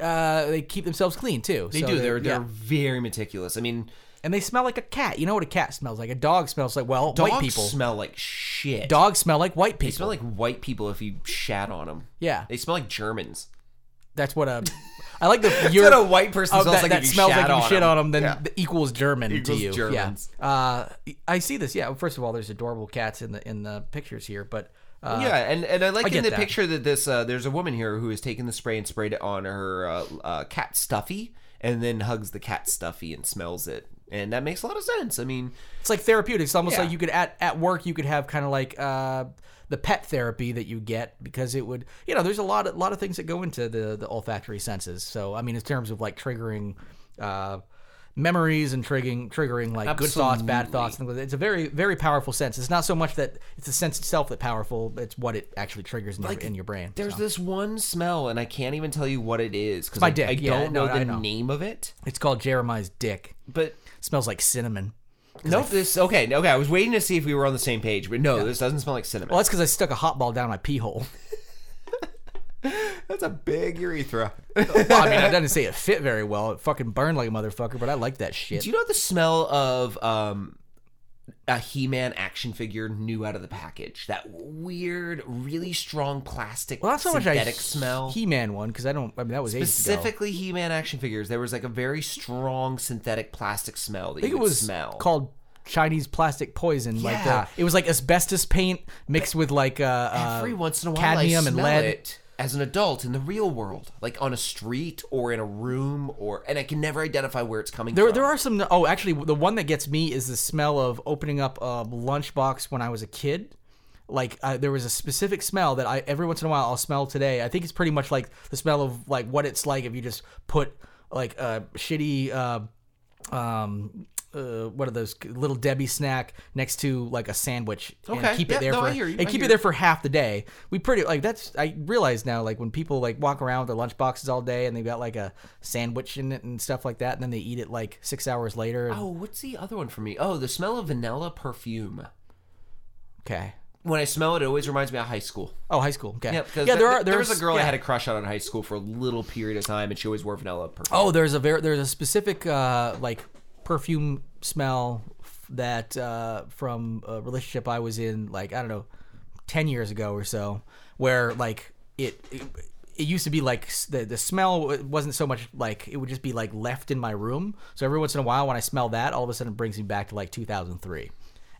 Uh, they keep themselves clean too. They So do. They're yeah. they're very meticulous. I mean, and they smell like a cat. You know what a cat smells like? A dog smells like well, dogs white people. smell like shit. Dogs smell like white people. They smell like white people if you shat on them. yeah, They smell like Germans. That's what a. I like the *laughs* you're what a white person smells that, like that if you smells like you on shit on them, then Yeah. the equals German Equals to you. Germans. Yeah. Uh, I see this. Yeah. First of all, there's adorable cats in the in the pictures here, but uh, yeah, and, and I like I in the that. picture that this uh, there's a woman here who has taken the spray and sprayed it on her uh, uh, cat Stuffy, and then hugs the cat Stuffy and smells it, and that makes a lot of sense. I mean, it's like therapeutic. It's almost Yeah. like you could at at work you could have kind of like uh, the pet therapy that you get because it would you know there's a lot of lot of things that go into the the olfactory senses. So I mean in terms of like triggering. Uh, memories and triggering triggering like good thoughts bad thoughts like it's a very very powerful sense it's not so much that it's the sense itself that powerful it's what it actually triggers in, your, in your brain there's so. this one smell, and I can't even tell you what it is because my I, dick, I yeah, don't no, know the know. name of it. it's called jeremiah's dick But smells like cinnamon nope, this okay. Okay, I was waiting to see if we were on the same page, but no, this doesn't smell like cinnamon. well that's because i stuck a hot ball down my pee hole *laughs* That's a big urethra. well, i mean i didn't say it fit very well it fucking burned like a motherfucker but i like that shit Do you know the smell of um, a He-Man action figure new out of the package? That weird, really strong plastic well, not so much I smell. He-Man one because I don't. I mean, that was. Specifically, He-Man action figures. There was like a very strong synthetic plastic smell that I think you it was smell. called Chinese plastic poison. Like Yeah. the, it was like asbestos paint mixed with like uh, uh, Every once in a while, cadmium and lead. it as an adult in the real world, like on a street or in a room, or and I can never identify where it's coming There, from. there are some. Oh, actually, the one that gets me is the smell of opening up a lunchbox when I was a kid. Like uh, there was a specific smell that I every once in a while I'll smell today. I think it's pretty much like the smell of like what it's like if you just put like a shitty, uh, um, uh, what are those little Debbie snack next to like a sandwich and Okay. keep Yeah, it there no, for you. and I keep it there for half the day. We pretty like that's I realize now like when people like walk around with their lunch boxes all day and they've got like a sandwich in it and stuff like that and then they eat it like six hours later. and- Oh, what's the other one for me? Oh, the smell of vanilla perfume. okay. When I smell it, it always reminds me of high school. Oh, high school. Okay. Yeah, because yeah, there are there was a girl I had a crush on in high school for a little period of time, and she always wore vanilla perfume. Oh, there's a very there's a specific uh, like perfume smell that uh, from a relationship I was in like I don't know, ten years ago or so, where like it, it it used to be like the the smell wasn't so much like it would just be like left in my room. So every once in a while, when I smell that, all of a sudden it brings me back to like 2003,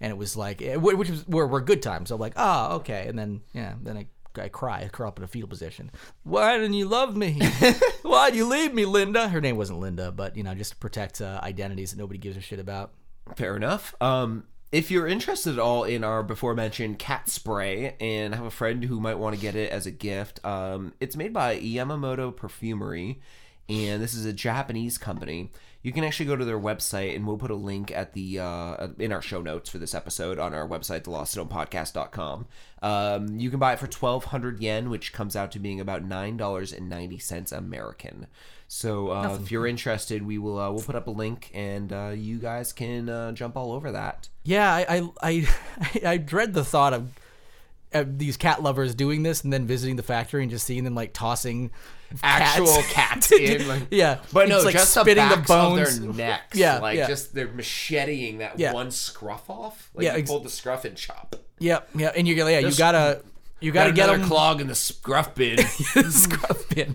and it was like which was were, were good times. So I'm like, oh okay, and then yeah, then I. I cry, I curl up in a fetal position. Why didn't you love me? *laughs* Why'd you leave me, Linda? Her name wasn't Linda, but you know, just to protect uh, identities that nobody gives a shit about. Fair enough. Um, if you're interested at all in our before mentioned cat spray and have a friend who might want to get it as a gift, um, it's made by Yamamoto Perfumery, and this is a Japanese company. You can actually go to their website, and we'll put a link at the uh, in our show notes for this episode on our website, theloststonesepodcast.com. Um, you can buy it for 1,200 yen, which comes out to being about nine dollars and ninety cents American. So uh, if you're interested, we will uh, we'll put up a link, and uh, you guys can uh, jump all over that. Yeah, I I, I, *laughs* I dread the thought of, of these cat lovers doing this and then visiting the factory and just seeing them like tossing Actual cats. cats *laughs* in, like- yeah, But no, It's, like just spitting the, the bones. their *laughs* necks. Yeah, like yeah. just they're macheting that Yeah. one scruff off. Like Yeah, you ex- pulled the scruff and chop. Yep, yeah, and you're yeah you gotta you gotta get them clog in the scruff bin. *laughs* scruff bin.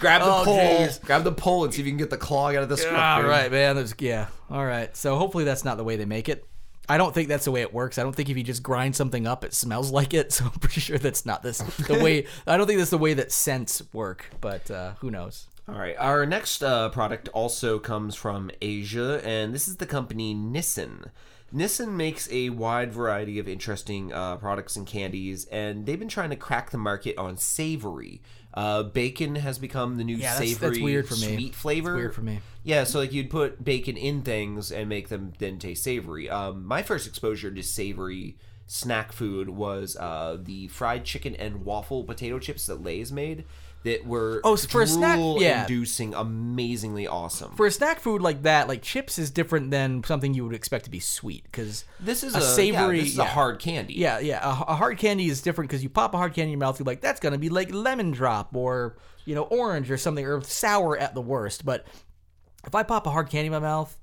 grab the Oh, pole. jeez. Grab the pole and see if you can get the clog out of the scruff All bin. right, man. That's, yeah. All right. So hopefully that's not the way they make it. I don't think that's the way it works. I don't think if you just grind something up, it smells *laughs* like it. So I'm pretty sure that's not this the way. *laughs* I don't think that's the way that scents work. But uh, who knows? All right. Our next uh, product also comes from Asia, and this is the company Nissan. Nissan makes a wide variety of interesting uh, products and candies, and they've been trying to crack the market on savory. Uh, bacon has become the new Yeah, that's- savory that's weird for me. sweet flavor. weird for me. Yeah, so like you'd put bacon in things and make them then taste savory. Um, my first exposure to savory snack food was uh, the fried chicken and waffle potato chips that Lay's made that were Oh, for a snack- yeah. inducing amazingly awesome. For a snack food like that, like chips is different than something you would expect to be sweet because this is a a, savory- yeah, this is yeah. a hard candy. Yeah, yeah. A, a hard candy is different because you pop a hard candy in your mouth, you're like, that's gonna be like lemon drop or you know orange or something or sour at the worst. But if I pop a hard candy in my mouth,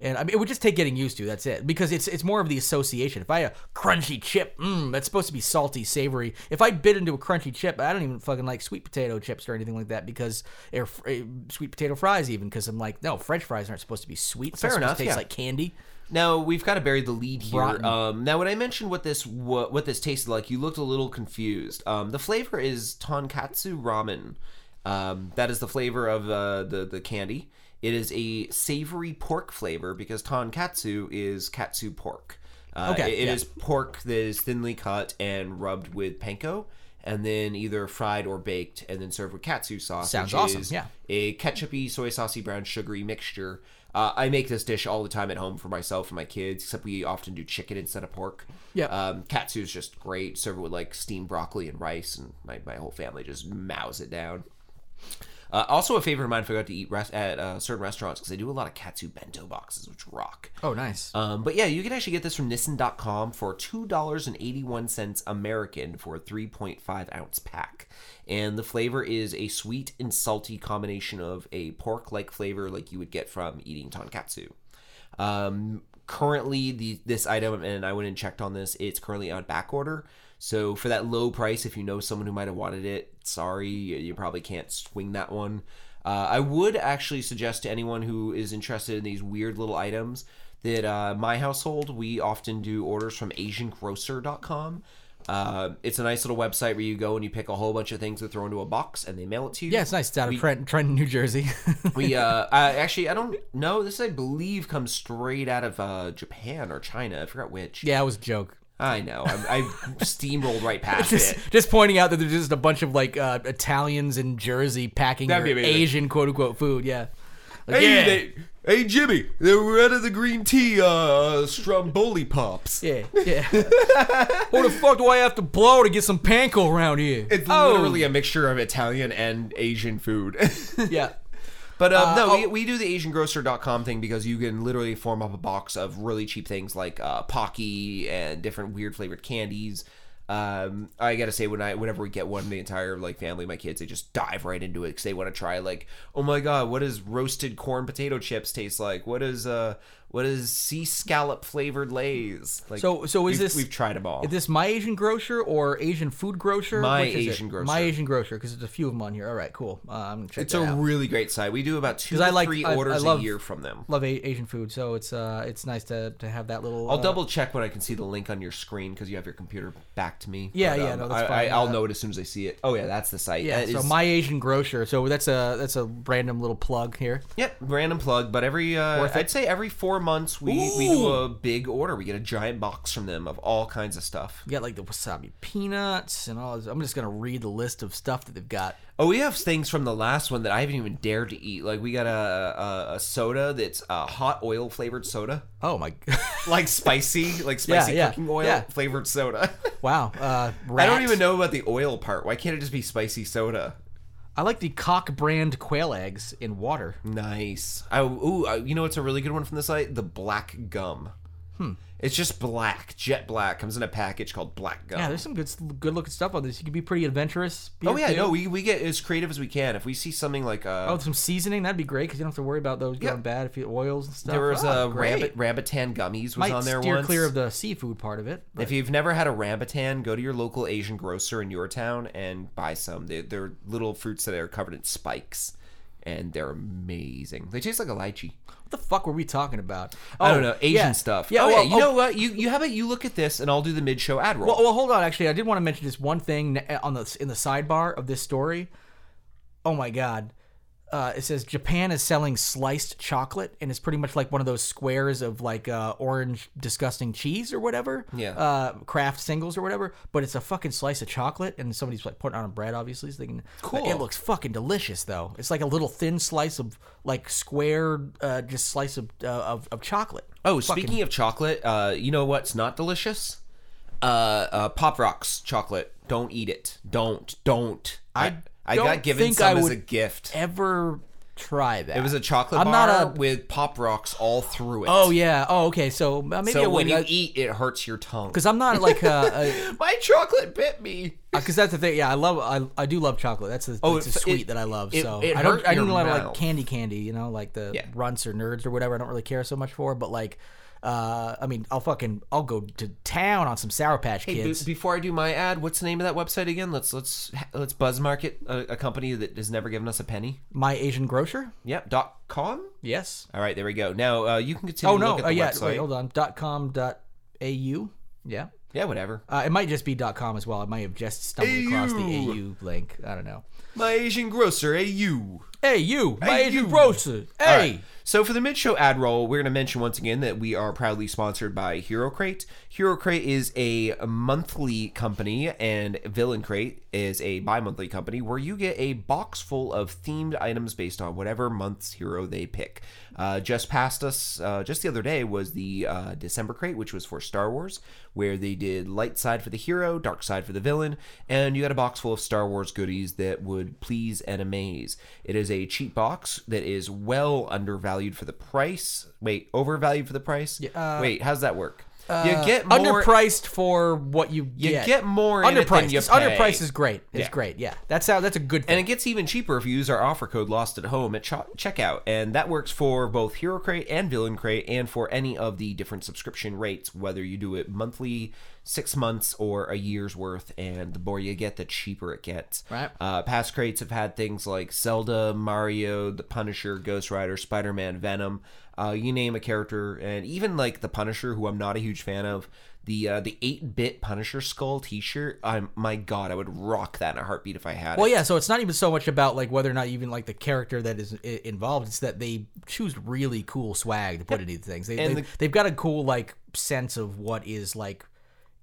and I mean, it would just take getting used to. That's it, because it's it's more of the association. If I a crunchy chip, mm, that's supposed to be salty, savory. If I bit into a crunchy chip, I don't even fucking like sweet potato chips or anything like that because or eh, sweet potato fries even because I'm like, no, French fries aren't supposed to be sweet. It's Fair enough, To taste yeah. like candy. Now we've kind of buried the lead here. Um, now, when I mentioned what this what, what this tasted like, you looked a little confused. Um, the flavor is tonkatsu ramen. Um, that is the flavor of uh, the the candy. It is a savory pork flavor because tonkatsu is katsu pork. Uh, Okay, it- it yeah. is pork that is thinly cut and rubbed with panko, and then either fried or baked, and then served with katsu sauce. Sounds which awesome, is yeah. a ketchupy, soy saucy, brown sugary mixture. Uh, I make this dish all the time at home for myself and my kids, except we often do chicken instead of pork. Yeah. Um, katsu is just great. Serve it with like steamed broccoli and rice, and my, my whole family just mows it down. Uh, also, a favorite of mine, if I forgot to eat rest- at uh, certain restaurants because they do a lot of katsu bento boxes, which rock. Oh, nice. Um, but yeah, you can actually get this from Nissan.com for $2.81 American for a 3.5 ounce pack. And the flavor is a sweet and salty combination of a pork like flavor like you would get from eating tonkatsu. Um, currently, the this item, and I went and checked on this, it's currently on back order. So for that low price, if you know someone who might have wanted it, sorry, you probably can't swing that one. Uh, I would actually suggest to anyone who is interested in these weird little items that uh, my household we often do orders from AsianGrocer.com. Uh, it's a nice little website where you go and you pick a whole bunch of things to throw into a box and they mail it to you. yeah, it's nice. It's out of We- Trent, Trenton, New Jersey. *laughs* we uh *laughs* I, actually I don't know this I believe comes straight out of uh Japan or China I forgot which yeah, it was a joke. I know I, I *laughs* steamrolled right past just, it just pointing out that there's just a bunch of like uh, Italians in Jersey packing That'd their be amazing. Asian quote unquote food. Yeah. Like, hey yeah. they, hey Jimmy they were out of the green tea uh Stromboli pops yeah, *laughs* yeah. what the fuck do I have to blow to get some panko around here? it's Oh. literally a mixture of Italian and Asian food *laughs* yeah. But um, Uh, no, oh. we, we do the AsianGrocer.com thing because you can literally form up a box of really cheap things like uh, Pocky and different weird flavored candies. Um, I gotta say, when I whenever we get one, the entire like family, my kids, they just dive right into it because they want to try like, oh my god, what does roasted corn potato chips taste like? What is uh, What is sea scallop flavored lays? Like, So- so is we've- this- We've tried them all. Is this my Asian grocer or Asian food grocer? My Which? Asian grocer. My Asian grocer, because there's a few of them on here. All right, cool. Check It's a out. really great site. We do about two 'Cause I to like- three I- I orders love- a year from them. Love a- Asian food, so it's uh it's nice to, to have that little. I'll uh, double check when I can see the link on your screen because you have your computer back to me. Yeah, But, yeah, um, no, that's I, fine. I, I'll Uh, know it as soon as I see it. Oh yeah, that's the site. Yeah, That so is- my Asian grocer. So that's a that's a random little plug here. Yep, random plug, but every uh, I'd say every four months we, we do a big order. We get a giant box from them of all kinds of stuff. You got like the wasabi peanuts and all. This. I'm just gonna read the list of stuff that they've got. Oh, we have things from the last one that I haven't even dared to eat. Like we got a a, a soda that's a hot oil flavored soda, Oh my, *laughs* like spicy, like spicy yeah, cooking oil yeah. flavored soda. *laughs* wow. Uh, I don't even know about the oil part. Why can't it just be spicy soda? I like the cock brand quail eggs in water. Nice. I, ooh, uh, you know what's a really good one from the site? The black gum. Hmm. It's just black, jet black. Comes in a package called black gum. Yeah, there's some good good looking stuff on this. You can be pretty adventurous. be oh yeah, too. no, we, we get as creative as we can. If we see something like uh, Oh, some seasoning that'd be great because you don't have to worry about those Yeah. going bad if you oils and stuff. there was oh, a great. rabbit rambutan gummies was Might on there steer once. clear of the seafood part of it. if you've never had a rambutan, go to your local Asian grocer in your town and buy some. They, they're little fruits that are covered in spikes, and they're amazing. They taste like a lychee. What the fuck were we talking about? I don't Oh, know Asian yeah. stuff. Yeah, oh, well, yeah. You oh, know what? You you have it. you look at this and I'll do the mid show ad roll. Well, well, hold on. Actually, I did want to mention just one thing on the in the sidebar of this story. Oh my god. Uh, it says Japan is selling sliced chocolate, and it's pretty much like one of those squares of like uh, orange disgusting cheese or whatever. Yeah. Uh, Kraft Singles or whatever, but it's a fucking slice of chocolate, and somebody's like putting it on bread. Obviously, so they can. Cool. It looks fucking delicious, though. It's like a little thin slice of like square, uh, just slice of uh, of, of chocolate. Oh, Fucking- speaking of chocolate, uh, you know what's not delicious? Uh, uh, Pop Rocks chocolate. Don't eat it. Don't. Don't. I I don't got given think some I as would a gift. ever try that. It was a chocolate I'm bar not a with Pop Rocks all through it. Oh yeah. Oh okay. So uh, maybe So I when would. you eat, it hurts your tongue. because I'm not like a *laughs* my chocolate bit me. because that's the thing. Yeah, I love I, I do love chocolate. That's the, Oh, it's it- sweet it- that I love. it- so it I don't hurt I don't your like mouth. candy candy. You know, like the Yeah. runts or nerds or whatever. I don't really care so much for. But like, uh, I mean, I'll fucking I'll go to town on some Sour Patch Hey, Kids. before I do my ad, what's the name of that website again? Let's let's let's buzz market a, a company that has never given us a penny. My Asian grocer. Yep. Dot com. Yes. All right, there we go. Now uh, you can continue. Oh to no. look at Uh, yeah. website. Wait. Hold on. Dot com. Dot au. Yeah. Yeah, whatever. Uh, it might just be .com as well. I might have just stumbled across the. AU link. I don't know. My Asian grocer, AU. Hey, you, my Hey, you. grocer. Hey. Right. So for the mid-show ad roll, we're going to mention once again that we are proudly sponsored by Hero Crate. Hero Crate is a monthly company, and Villain Crate is a bi-monthly company where you get a box full of themed items based on whatever month's hero they pick. Uh, just past us, uh, just the other day, was the uh, December Crate, which was for Star Wars, where they did light side for the hero, dark side for the villain, and you got a box full of Star Wars goodies that would please and amaze. It is a cheap box that is well undervalued for the price. Wait, overvalued for the price? uh, Wait, how's that work? You get more. underpriced for what you You get. get more in it underpriced. than you underpriced is great. It's Yeah. great. Yeah, that's how. That's a good And it gets even cheaper if you use our offer code Lost at Home at ch- checkout, and that works for both Hero Crate and Villain Crate, and for any of the different subscription rates, whether you do it monthly, six months, or a year's worth. And the more you get, the cheaper it gets. Right. Uh, past crates have had things like Zelda, Mario, The Punisher, Ghost Rider, Spider Man, Venom. Uh, you name a character, and even like the Punisher, who I'm not a huge fan of. The uh, the eight bit Punisher skull T-shirt. I'm my God, I would rock that in a heartbeat if I had well, it. yeah. So it's not even so much about like whether or not even like the character that is involved. It's that they choose really cool swag to put into these things. They, And they, the- they've got a cool like sense of what is like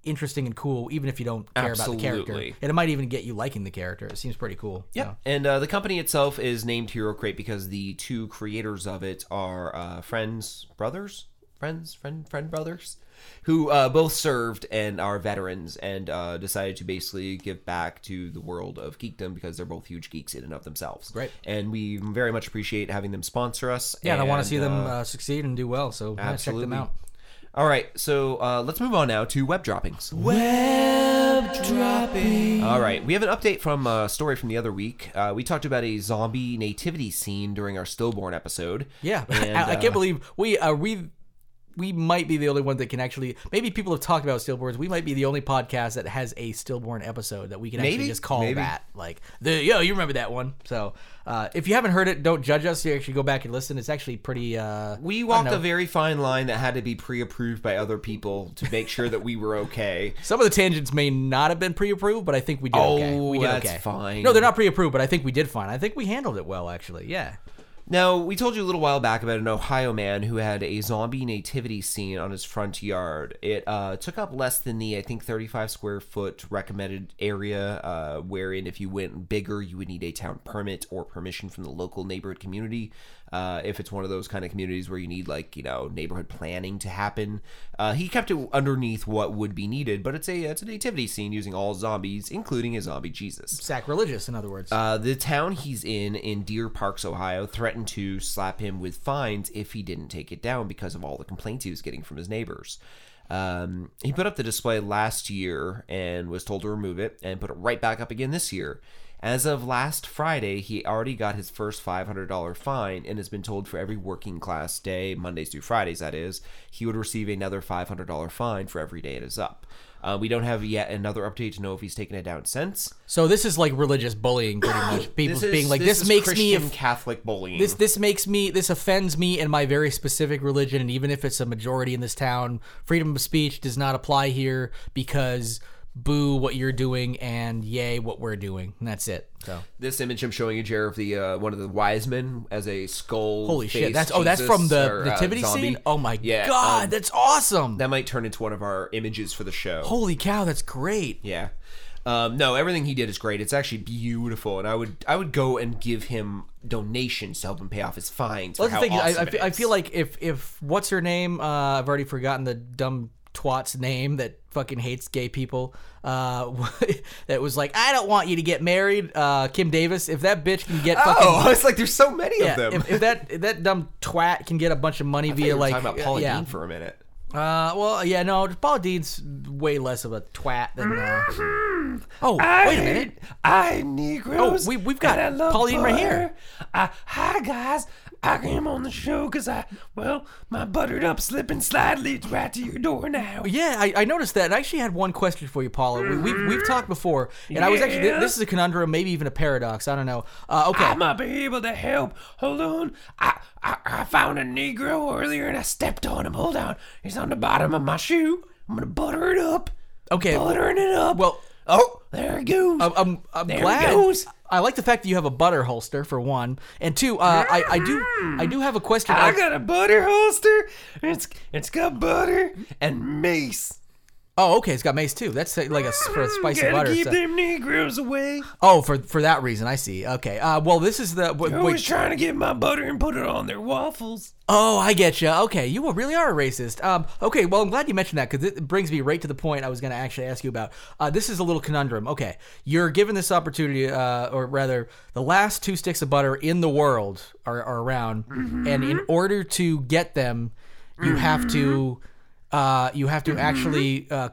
interesting and cool, even if you don't care about the character. And it might even get you liking the character. It seems pretty cool. Yeah, So. and uh, the company itself is named Hero Crate because the two creators of it are uh, friends, brothers, friends, friend, friend brothers, who uh, both served and are veterans and uh, decided to basically give back to the world of geekdom because they're both huge geeks in and of themselves. Right. and we very much appreciate having them sponsor us. Yeah, and I want to and, see them uh, uh, succeed and do well. So yeah, check them out. All right, so uh, let's move on now to web droppings. Web dropping. All right, we have an update from a story from the other week. Uh, we talked about a zombie nativity scene during our stillborn episode. Yeah, *laughs* And, I, I uh, can't believe we uh, we we might be the only one that can actually. Maybe people have talked about stillborns. We might be the only podcast that has a stillborn episode that we can actually Maybe. just call Maybe. that. Like the yo, you remember that one? So uh, if you haven't heard it, don't judge us. You actually go back and listen. It's actually pretty. Uh, We walked a very fine line that had to be pre-approved by other people to make sure that we were okay. *laughs* Some of the tangents may not have been pre-approved, but I think we did okay. Oh, We did that's okay. fine. No, they're not pre-approved, but I think we did fine. I think we handled it well, actually. Yeah. Now, we told you a little while back about an Ohio man who had a zombie nativity scene on his front yard. It uh, took up less than the, I think, 35 square foot recommended area, uh, wherein if you went bigger, you would need a town permit or permission from the local neighborhood community. Uh, if it's one of those kind of communities where you need, like, you know, neighborhood planning to happen. Uh, he kept it underneath what would be needed, but it's a, it's a nativity scene using all zombies, including a zombie Jesus. Sacrilegious, in other words. Uh, the town he's in, in Deer Parks, Ohio, threatened to slap him with fines if he didn't take it down because of all the complaints he was getting from his neighbors. Um, he put up the display last year and was told to remove it and put it right back up again this year. As of last Friday, he already got his first $500 fine and has been told for every working class day, Mondays through Fridays, that is, he would receive another $500 fine for every day it is up. Uh, we don't have yet another update to know if he's taken it down since. so this is like religious bullying, pretty much. People is- being like, "This, is makes Christian me." If, Catholic bullying. this this makes me this offends me in my very specific religion and even if it's a majority in this town freedom of speech does not apply here because boo what you're doing and yay what we're doing and that's it so This image I'm showing you, Jared, of the uh, one of the wise men as a skull. holy shit that's oh that's from the or, uh, nativity zombie. scene oh my Yeah, god um, that's awesome that might turn into one of our images for the show. holy cow that's great Yeah. Um, no, everything he did is great. It's actually beautiful, and I would I would go and give him donations to help him pay off his fines. Well, that's how the thing. awesome I, I, feel, I feel like if if what's her name? Uh, I've already forgotten the dumb twat's name that fucking hates gay people. Uh, *laughs* that was like, I don't want you to get married, uh, Kim Davis. If that bitch can get fucking. Oh, *laughs* it's like there's so many yeah, of them. if, if that if that dumb twat can get a bunch of money I via like talking about Paula yeah, Deen for a minute. uh, well, yeah, no, Paul Deen's way less of a twat than. Uh, Mm-hmm. oh, wait a minute. I'm Negroes. Oh, we- we've got I love Pauline right here. Uh, hi, guys. I came on the show because I, well, my buttered up slip and slide leads right to your door now. Yeah, I, I noticed that. And I actually had one question for you, Paula. We, we've, we've talked before, and I was actually Yeah. this is a conundrum, maybe even a paradox. I don't know. Uh, okay, I might be able to help. Hold on. I, I I found a Negro earlier and I stepped on him. Hold on. He's on the bottom of my shoe. I'm gonna butter it up. okay. Buttering it up. Well, oh, there it goes. I'm, I'm, I'm There it glad. goes. I like the fact that you have a butter holster for one, and two, uh, I, I do I do have a question. I got a butter holster. It's it's got butter and mace. Oh, okay, it's got mace too. That's uh, like a, for a spicy Gotta butter. keep so- them Negroes away. Oh, for for that reason, I see. Okay. Uh, well, this is the. w- They're wait, always trying to get my butter and put it on their waffles. Oh, I get you. Okay, you really are a racist. Um, okay, well, I'm glad you mentioned that because it brings me right to the point I was going to actually ask you about. Uh, this is a little conundrum. Okay, you're given this opportunity, uh, or rather, the last two sticks of butter in the world are, are around, and in order to get them, you have to, uh, you have to actually. Uh,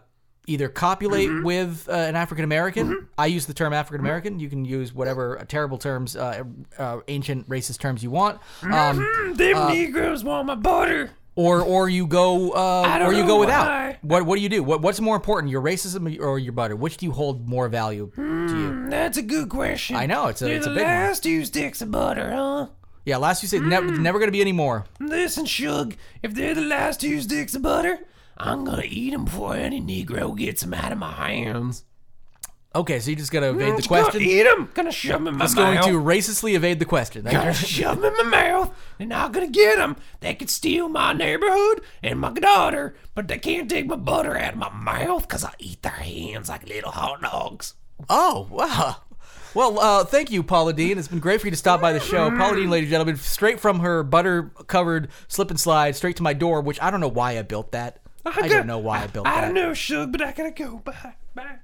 Either copulate with uh, an African American. I use the term African American. You can use whatever terrible terms, uh, uh, ancient racist terms you want. Um, Them Negroes want my butter. or or you go uh, or you go without. why. What what do you do? What what's more important, your racism or your butter? Which do you hold more value to you? That's a good question. I know, it's a- They're it's a the big one. last two sticks of butter, huh? Yeah, last you said never hmm. never gonna be any more. Listen, Shug, if they're the last two sticks of butter, I'm gonna eat them before any Negro gets them out of my hands. Okay, so you're just gonna evade the Just gonna question. eat them. Gonna shove them in my mouth. Just going mouth. to racistly evade the question. Gonna *laughs* shove them in my mouth. They're not gonna get them. They could steal my neighborhood and my daughter, but they can't take my butter out of my mouth because I eat their hands like little hot dogs. Oh wow. Well, uh, thank you, Paula Deen. It's been great for you to stop by the show. Paula Deen, ladies and gentlemen, straight from her butter covered slip and slide straight to my door, which I don't know why I built that. I, got- don't know why I built I that. I don't know, Shug, but I gotta go. Bye. Bye.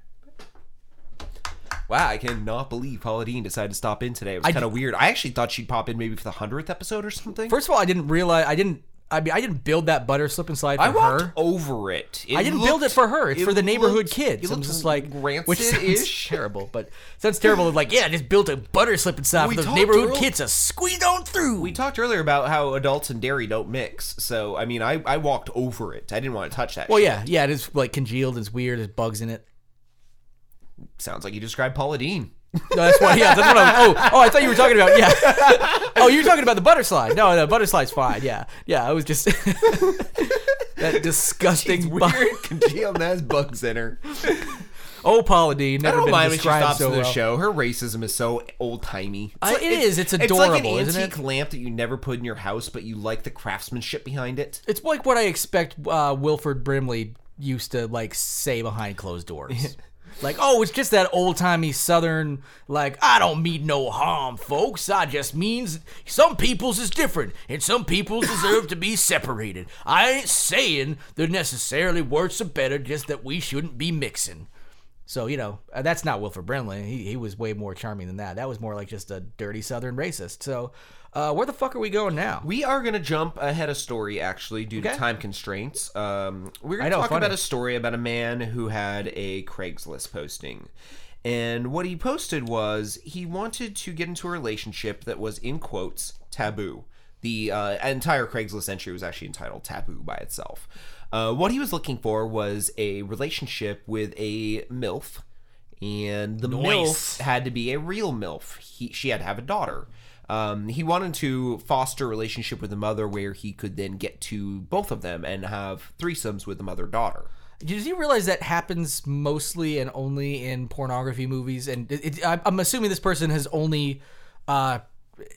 Wow, I cannot believe Paula Deen decided to stop in today. It was I kind d- of weird. I actually thought she'd pop in maybe for the hundredth episode or something. First of all, I didn't realize I didn't I mean, I didn't build that butter slip and slide for I walked her. over it. It I didn't build it for her. It's for the neighborhood looked- kids. It I'm just like, which is *laughs* terrible, but sounds terrible. Like, yeah, I just built a butter slip inside We for the neighborhood kids to squeeze on through. We talked earlier about how adults and dairy don't mix. So I mean, I, I walked over it. I didn't want to touch that. well, shit. yeah, yeah, it is like congealed. It's weird. There's bugs in it. Sounds like you described Paula Deen. No, that's why. Yeah, that's what I'm. Oh, oh, I thought you were talking about. Yeah. *laughs* Oh, you were talking about the butter slide. No, the butter slide's fine. Yeah, yeah. I was just *laughs* that disgusting. bu- Weird congealed bugs in her. oh, Paula. I Never don't been mind when she stops so the well. show. Her racism is so old timey. Uh, it is. It's It's like adorable, an isn't it? antique lamp that you never put in your house, but you like the craftsmanship behind it. It's like what I expect uh, Wilford Brimley used to like say behind closed doors. *laughs* like, oh, it's just that old timey Southern. Like, I don't mean no harm, folks. I just means some people's is different, and some people's *laughs* deserve to be separated. I ain't saying they're necessarily worse or better, just that we shouldn't be mixing. So you know uh, that's not Wilford Brimley. He he was way more charming than that. That was more like just a dirty Southern racist. So uh, where the fuck are we going now? We are going to jump ahead of story, actually, due Okay. to time constraints. Um, we're I going to know, talk funny. about a story about a man who had a Craigslist posting. And what he posted was he wanted to get into a relationship that was, in quotes, taboo. The uh, entire Craigslist entry was actually entitled Taboo by itself. Uh, what he was looking for was a relationship with a MILF, and the MILF had to be a real MILF. He, she had to have a daughter. Um, he wanted to foster a relationship with the mother where he could then get to both of them and have threesomes with the mother daughter. Did you realize that happens mostly and only in pornography movies? And it, it, I'm- assuming this person has only uh,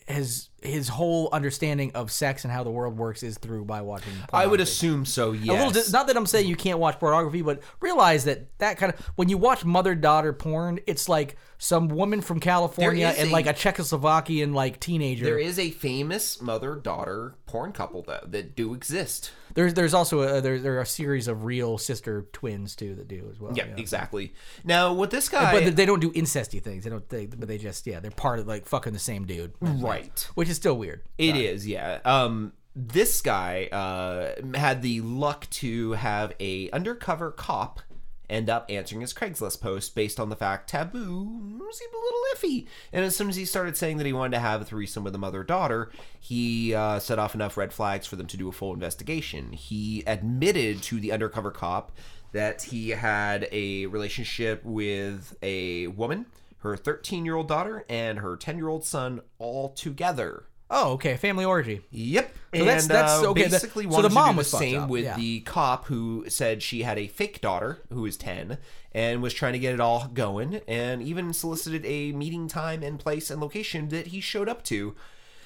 has his whole understanding of sex and how the world works is through by watching. I would assume so. Yes. dis- not that I'm saying you can't watch pornography, but realize that that kind of when you watch mother daughter porn, it's like some woman from California and a- like a Czechoslovakian like teenager. there is a famous mother daughter porn couple that that do exist. There's there's also a, there there are a series of real sister twins too that do as well. Yeah, exactly. Now, what this guy, But they don't do incesty things. They don't. They, but they just yeah, they're part of like fucking the same dude. right? Which is still weird. It is, yeah. Um, this guy uh, had the luck to have a undercover cop end up answering his Craigslist post based on the fact taboo seemed a little iffy. And as soon as he started saying that he wanted to have a threesome with a mother daughter, he uh, set off enough red flags for them to do a full investigation. He admitted to the undercover cop that he had a relationship with a woman, her 13 year old daughter, and her 10 year old son all together. Oh, okay. Family orgy. Yep. So that's- and that's- uh, okay, that- basically so wanted the mom was the fucked same up, with yeah. the cop who said she had a fake daughter who is 10 and was trying to get it all going and even solicited a meeting time and place and location that he showed up to.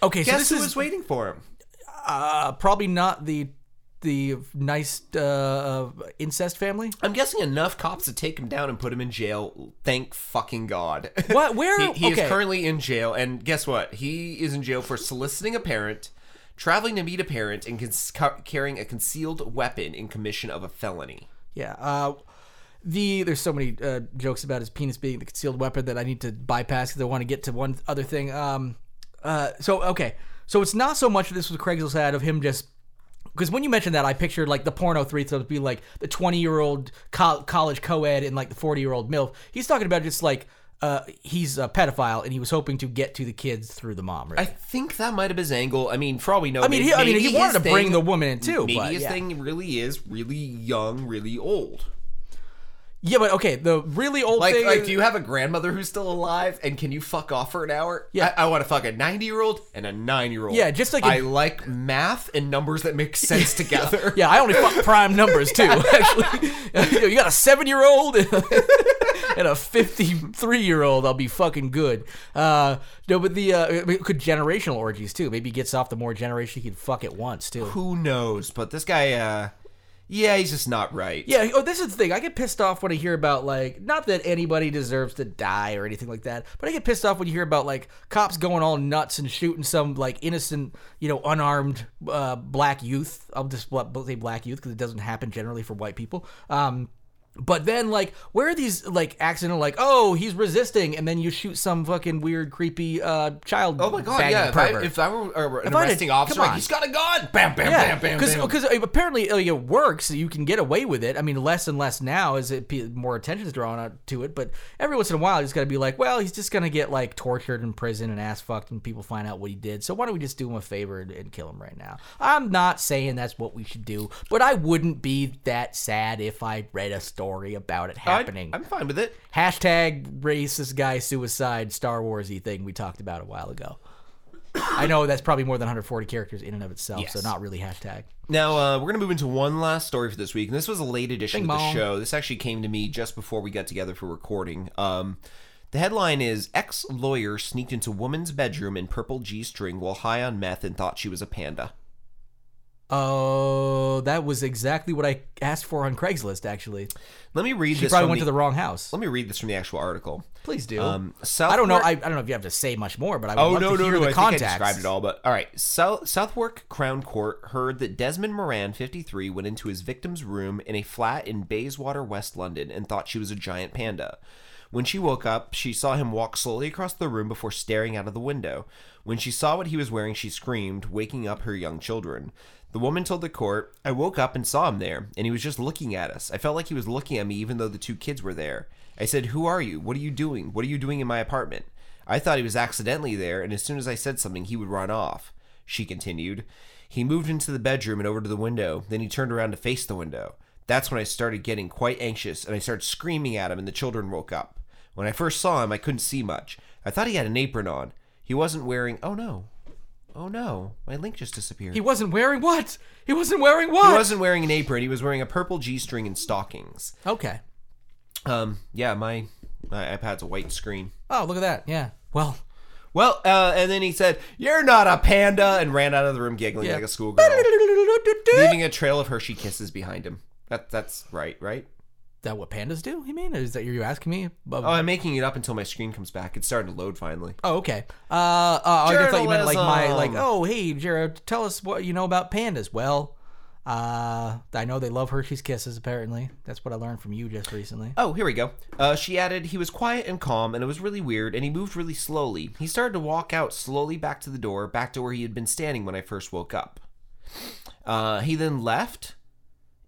Okay, so Guess this who is was waiting for him? uh, probably not the the nice uh, incest family. I'm guessing enough cops to take him down and put him in jail. Thank fucking God. *laughs* What? Where? he he okay. is currently in jail, and guess what? He is in jail for soliciting a parent, traveling to meet a parent, and cons- carrying a concealed weapon in commission of a felony. Yeah. Uh, the there's so many uh, jokes about his penis being the concealed weapon that I need to bypass because I want to get to one other thing. Um, uh, so okay, so it's not so much this was Craigslist ad of him just because when you mentioned that, I pictured like the porno three so be like the 20 year old co- college co-ed and like the 40 year old milf. He's talking about just like uh, he's a pedophile and he was hoping to get to the kids through the mom. Right? I think that might have been his angle. I mean, for all we know, I mean, he- I mean, he wanted to bring thing- the woman in too, Maybe but his yeah. thing really is really young, really old. Yeah, but okay, the really old Like, thing. like, is- do you have a grandmother who's still alive, and can you fuck off for an hour? Yeah. I, I want to fuck a ninety-year-old and a nine-year-old. Yeah, just like I like math and numbers that make *laughs* sense together. Yeah, I only fuck prime numbers too. *laughs* Actually, *laughs* You know, you got a seven-year-old and a fifty-three-year-old. I'll be fucking good. Uh, no, but the uh, could generational orgies too. Maybe he gets off the more generation. He can fuck at once too. Who knows? But this guy, uh, yeah, he's just not right. Yeah. Oh, this is the thing. I get pissed off when I hear about like not that anybody deserves to die or anything like that, but I get pissed off when you hear about like cops going all nuts and shooting some like innocent, you know, unarmed uh, black youth. I'll just say black youth because it doesn't happen generally for white people. Um, But then, like, where are these like accidental, like, oh, he's resisting, and then you shoot some fucking weird, creepy uh child. Oh my god, yeah. If I, pervert. if I were uh, an If I arresting officer, come like, on. he's got a gun. Bam, bam, bam, bam, because bam. because apparently like, it works. You can get away with it. I mean, less and less now as it pe- more attention is drawn out to it. But every once in a while, you just got to be like, well, he's just gonna get like tortured in prison and ass fucked, and people find out what he did. So why don't we just do him a favor and, and kill him right now? I'm not saying that's what we should do, but I wouldn't be that sad if I read a story about it happening. I'm fine with it. Hashtag racist guy suicide Star Warsy thing we talked about a while ago. *coughs* I know that's probably more than 140 characters in and of itself, so not really hashtag. Now uh, we're gonna move into one last story for this week, and this was a late edition Bing of the bong. show. This actually came to me just before we got together for recording. Um, the headline is: Ex lawyer sneaked into woman's bedroom in purple G string while high on meth and thought she was a panda. Oh, that was exactly what I asked for on Craigslist. Actually, Let me read she this. probably from went to the wrong house. Let me read this from the actual article. Please do. Um, I don't know. I, I don't know if you have to say much more, but I would Oh love no to no hear no! the I context. think I described it all. But all right, South Southwark Crown Court heard that Desmond Moran, 53, went into his victim's room in a flat in Bayswater, West London, and thought she was a giant panda. When she woke up, she saw him walk slowly across the room before staring out of the window. When she saw what he was wearing, she screamed, waking up her young children. The woman told the court, I woke up and saw him there, and he was just looking at us. I felt like he was looking at me even though the two kids were there. I said, Who are you? What are you doing? What are you doing in my apartment? I thought he was accidentally there, and as soon as I said something, he would run off. She continued. He moved into the bedroom and over to the window. Then he turned around to face the window. That's when I started getting quite anxious, and I started screaming at him, and the children woke up. When I first saw him, I couldn't see much. I thought he had an apron on. He wasn't wearing. Oh no. Oh no. My link just disappeared. He wasn't wearing what? He wasn't wearing what? He wasn't wearing an apron. He was wearing a purple G string and stockings. Okay. Um, yeah, my my iPad's a white screen. Oh, look at that. Yeah. Well, Well, uh, and then he said, "You're not a panda," and ran out of the room giggling Yeah. like a schoolgirl, *laughs* leaving a trail of Hershey kisses behind him. That that's right, right? That what pandas do? You mean? Is that you're you asking me? Oh, I'm making it up until my screen comes back. It's starting to load finally. Oh, okay. Uh, uh I thought you meant like my like. Oh, hey, Jared, tell us what you know about pandas. Well, uh, I know they love Hershey's Kisses. Apparently, that's what I learned from you just recently. Oh, here we go. Uh, she added, he was quiet and calm, and it was really weird, and he moved really slowly. He started to walk out slowly back to the door, back to where he had been standing when I first woke up. Uh, he then left,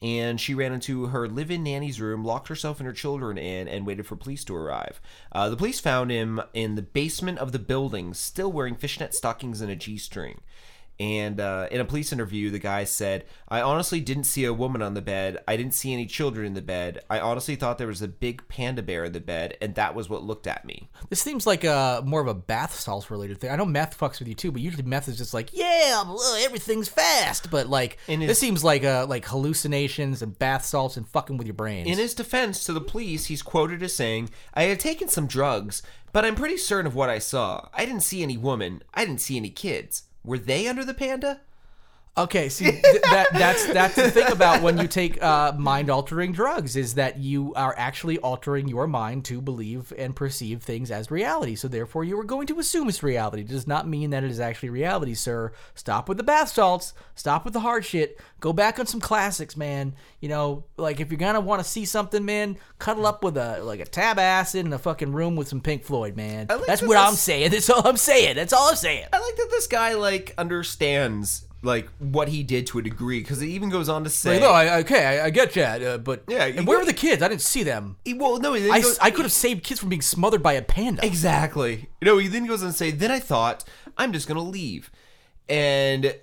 and she ran into her live in nanny's room, locked herself and her children in, and waited for police to arrive. Uh, the police found him in the basement of the building, still wearing fishnet stockings and a G string. And uh, in a police interview, the guy said, I honestly didn't see a woman on the bed. I didn't see any children in the bed. I honestly thought there was a big panda bear in the bed, and that was what looked at me. This seems like a more of a bath salts related thing. I know meth fucks with you too, but usually meth is just like, yeah, uh, everything's fast. But like, In this his- seems like uh like hallucinations and bath salts and fucking with your brains. In his defense to the police, he's quoted as saying, I had taken some drugs, but I'm pretty certain of what I saw. I didn't see any woman. I didn't see any kids. Were they under the panda? Okay, see th- that that's that's the thing about when you take uh, mind altering drugs is that you are actually altering your mind to believe and perceive things as reality. So therefore, you are going to assume it's reality. It does not mean that it is actually reality, sir. Stop with the bath salts. Stop with the hard shit. Go back on some classics, man. You know, like if you're gonna want to see something, man, cuddle up with a like a tab acid in a fucking room with some Pink Floyd, man. like That's that what I'm saying. That's all I'm saying. That's all I'm saying. I like that this guy, like, understands, like, what he did to a degree, because it even goes on to say. Like, no, I, okay, I, I get that, uh, but Yeah, and where were the kids? I didn't see them. He- well, no, I, goes, I could have saved kids from being smothered by a panda. Exactly. You know, he then goes on to say, then I thought, I'm just going to leave. And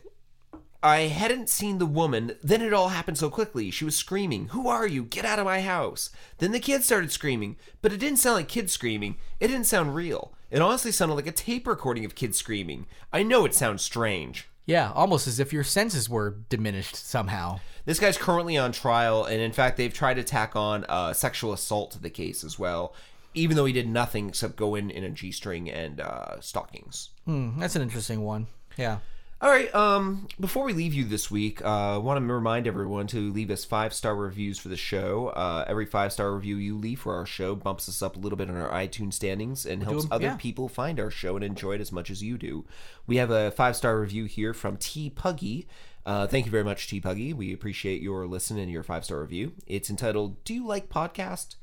I hadn't seen the woman. Then it all happened so quickly. She was screaming, Who are you? Get out of my house. Then the kids started screaming, but it didn't sound like kids screaming. It didn't sound real. It honestly sounded like a tape recording of kids screaming. I know it sounds strange. Yeah, almost as if your senses were diminished somehow. This guy's currently on trial, and in fact, they've tried to tack on uh, sexual assault to the case as well, even though he did nothing except go in in a G string and uh, stockings. Hmm, that's an interesting one. Yeah. All right. Um, before we leave you this week, uh, I want to remind everyone to leave us five star reviews for the show. Uh, every five star review you leave for our show bumps us up a little bit in our iTunes standings and helps other yeah. people find our show and enjoy it as much as you do. We have a five star review here from T Puggy. Uh, thank you very much, T Puggy. We appreciate your listen and your five star review. It's entitled "Do you like podcast?"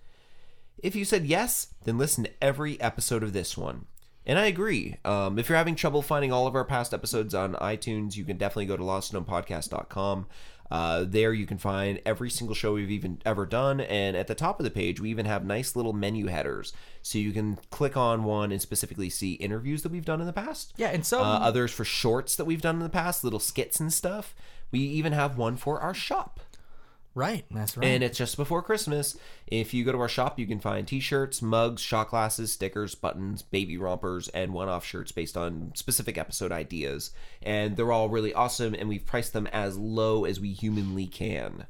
If you said yes, then listen to every episode of this one. And I agree. Um, if you're having trouble finding all of our past episodes on iTunes, you can definitely go to lostandknowmpodcast.com. Uh, there you can find every single show we've even ever done, and at the top of the page, we even have nice little menu headers, so you can click on one and specifically see interviews that we've done in the past. Yeah, and some- uh, others for shorts that we've done in the past, little skits and stuff. We even have one for our shop. Right, that's right. And it's just before Christmas. If you go to our shop, you can find t shirts, mugs, shot glasses, stickers, buttons, baby rompers, and one off shirts based on specific episode ideas. And they're all really awesome, and we've priced them as low as we humanly can.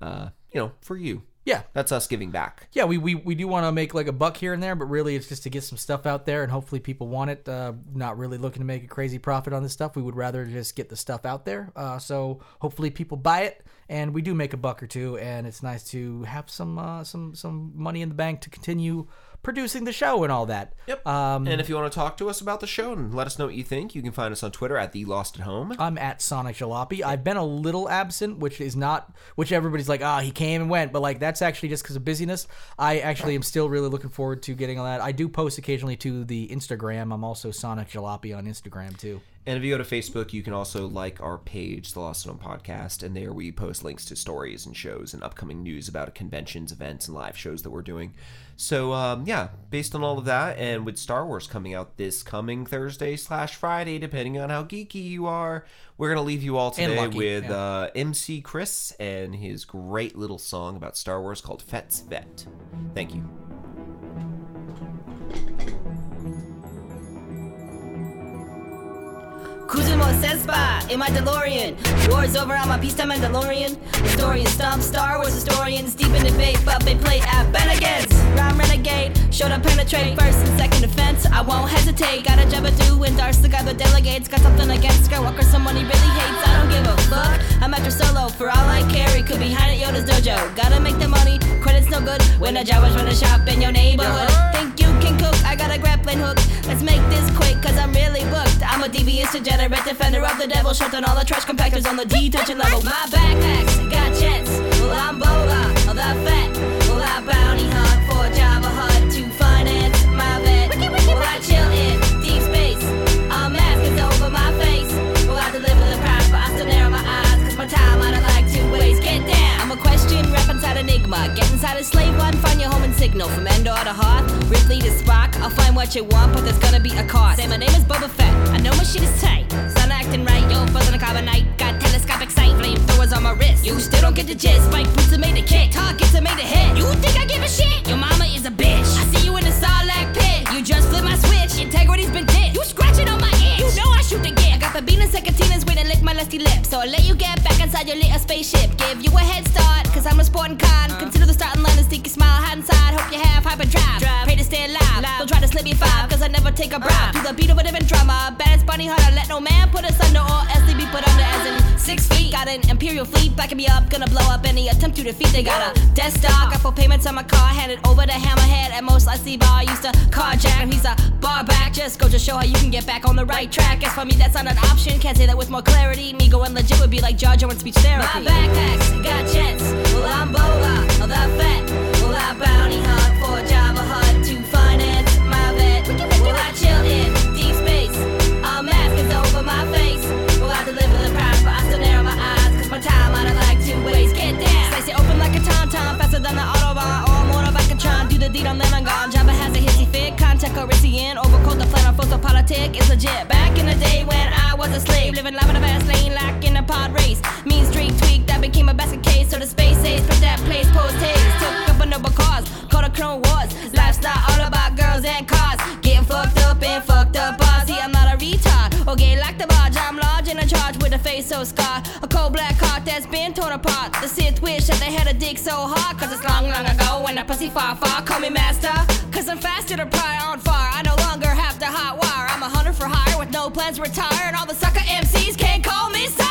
Uh, you know, for you. Yeah, That's us giving back. yeah, we, we, we do want to make like a buck here and there, but really it's just to get some stuff out there and hopefully people want it. Uh, not really looking to make a crazy profit on this stuff. We would rather just get the stuff out there. Uh, so hopefully people buy it and we do make a buck or two and it's nice to have some uh, some some money in the bank to continue producing the show and all that. Yep. Um, and if you want to talk to us about the show and let us know what you think, you can find us on Twitter at The Lost at Home. I'm at Sonic Jalopy. I've been a little absent, which is not, which everybody's like, ah, he came and went, but like that's actually just because of busyness. I actually am still really looking forward to getting on that. I do post occasionally to the Instagram. I'm also Sonic Jalopy on Instagram too. And if you go to Facebook, you can also like our page, The Lost and Home Podcast, and there we post links to stories and shows and upcoming news about conventions, events, and live shows that we're doing. So, um, yeah, based on all of that, and with Star Wars coming out this coming Thursday slash Friday, depending on how geeky you are, we're gonna leave you all today with yeah. uh, MC Chris and his great little song about Star Wars called Fett's Vette. Thank you. Kuzumo Senspa in my DeLorean. War's over, I'm a peacetime Mandalorian. Historians stomp Star Wars historians deep in debate, but they play at Bennigan's. Rhyme renegade, showed up penetrate first and second defense. I won't hesitate. Got a Jabba do and Darth got the delegates. Got something against Skywalker, someone he really hates. I don't give a fuck. I'm after solo for all I carry. Could be hiding at Yoda's dojo. Gotta make the money. Credits no good when the Jawas run a shop in your neighborhood. Think you can cook? I got a grappling hook. Let's make this quick, cause I'm really booked. I'm a devious degenerate defender of the devil, shutting all the trash compactors on the detention level. My backpacks got jets. Well, I'm Boba, the Fett. Well, I bounty hunt Get inside a slave one, find your home and signal. From Endor to Hoth, Ripley to Spark. I'll find what you want, but there's gonna be a cost. Say my name is Boba Fett. I know my shit is tight. Sun acting right, yo, buzzing a carbonite. Got telescopic sight, flamethrowers on my wrist. You still don't get the gist. Spike boots are made to kick, targets are made to hit. You think I give a shit? Your mama is a bitch. I see you in the Sarlacc pit. You just flip my switch. Integrity's been hit. You scratching on my itch. You know I shoot the gift. I got Babina Secatinas waiting lick my lusty lips. So I'll let you get back inside your little spaceship. Give you a head I'm con. Consider the starting line a sneaky smile, hide inside. Hope you have hyperdrive. Pray to stay alive. Don't try to slip me five, cause I never take a bribe. To the beat of a different drama. Baddest bunny hunter, let no man put us under or six feet. Got an imperial fleet backing me up, gonna blow up any attempt to defeat. They got a Death Star, got full payments on my car, handed over to Hammerhead. At most, I see bar used to carjack, and he's a bar back. Just go to show how you can get back on the right track. As for me, that's not an option. Can't say that with more clarity. Me going legit would be like Jar Jar in speech therapy. My backpacks got jets. Well, I'm Boba, the Fett. Well, I bounty hunt for Jabba Hutt to finance my vet. Well, I chill in the deed on then I'm gone. Jabba has a hissy fit. Contact Corinthian. Overcoat the plan on photo politic is legit. Back in the day when I was a slave. Living life in a fast lane like in a pod race. Mean street tweak that became a basket case. So the space age. Put that place post haste. Took up a noble cause. Called a Clone Wars. Lifestyle all about girls and cars. Getting fucked up and fucked up. Boss. See, I'm not a retard. Or gay like face so scarred. A cold black heart that's been torn apart. The Sith wish that they had a dick so hard. Cause it's long, long ago when that pussy far, far. Call me master. Cause I'm faster to pry on far. I no longer have to hot wire. I'm a hundred for hire with no plans to retire, and all the sucker MCs can't call me sire.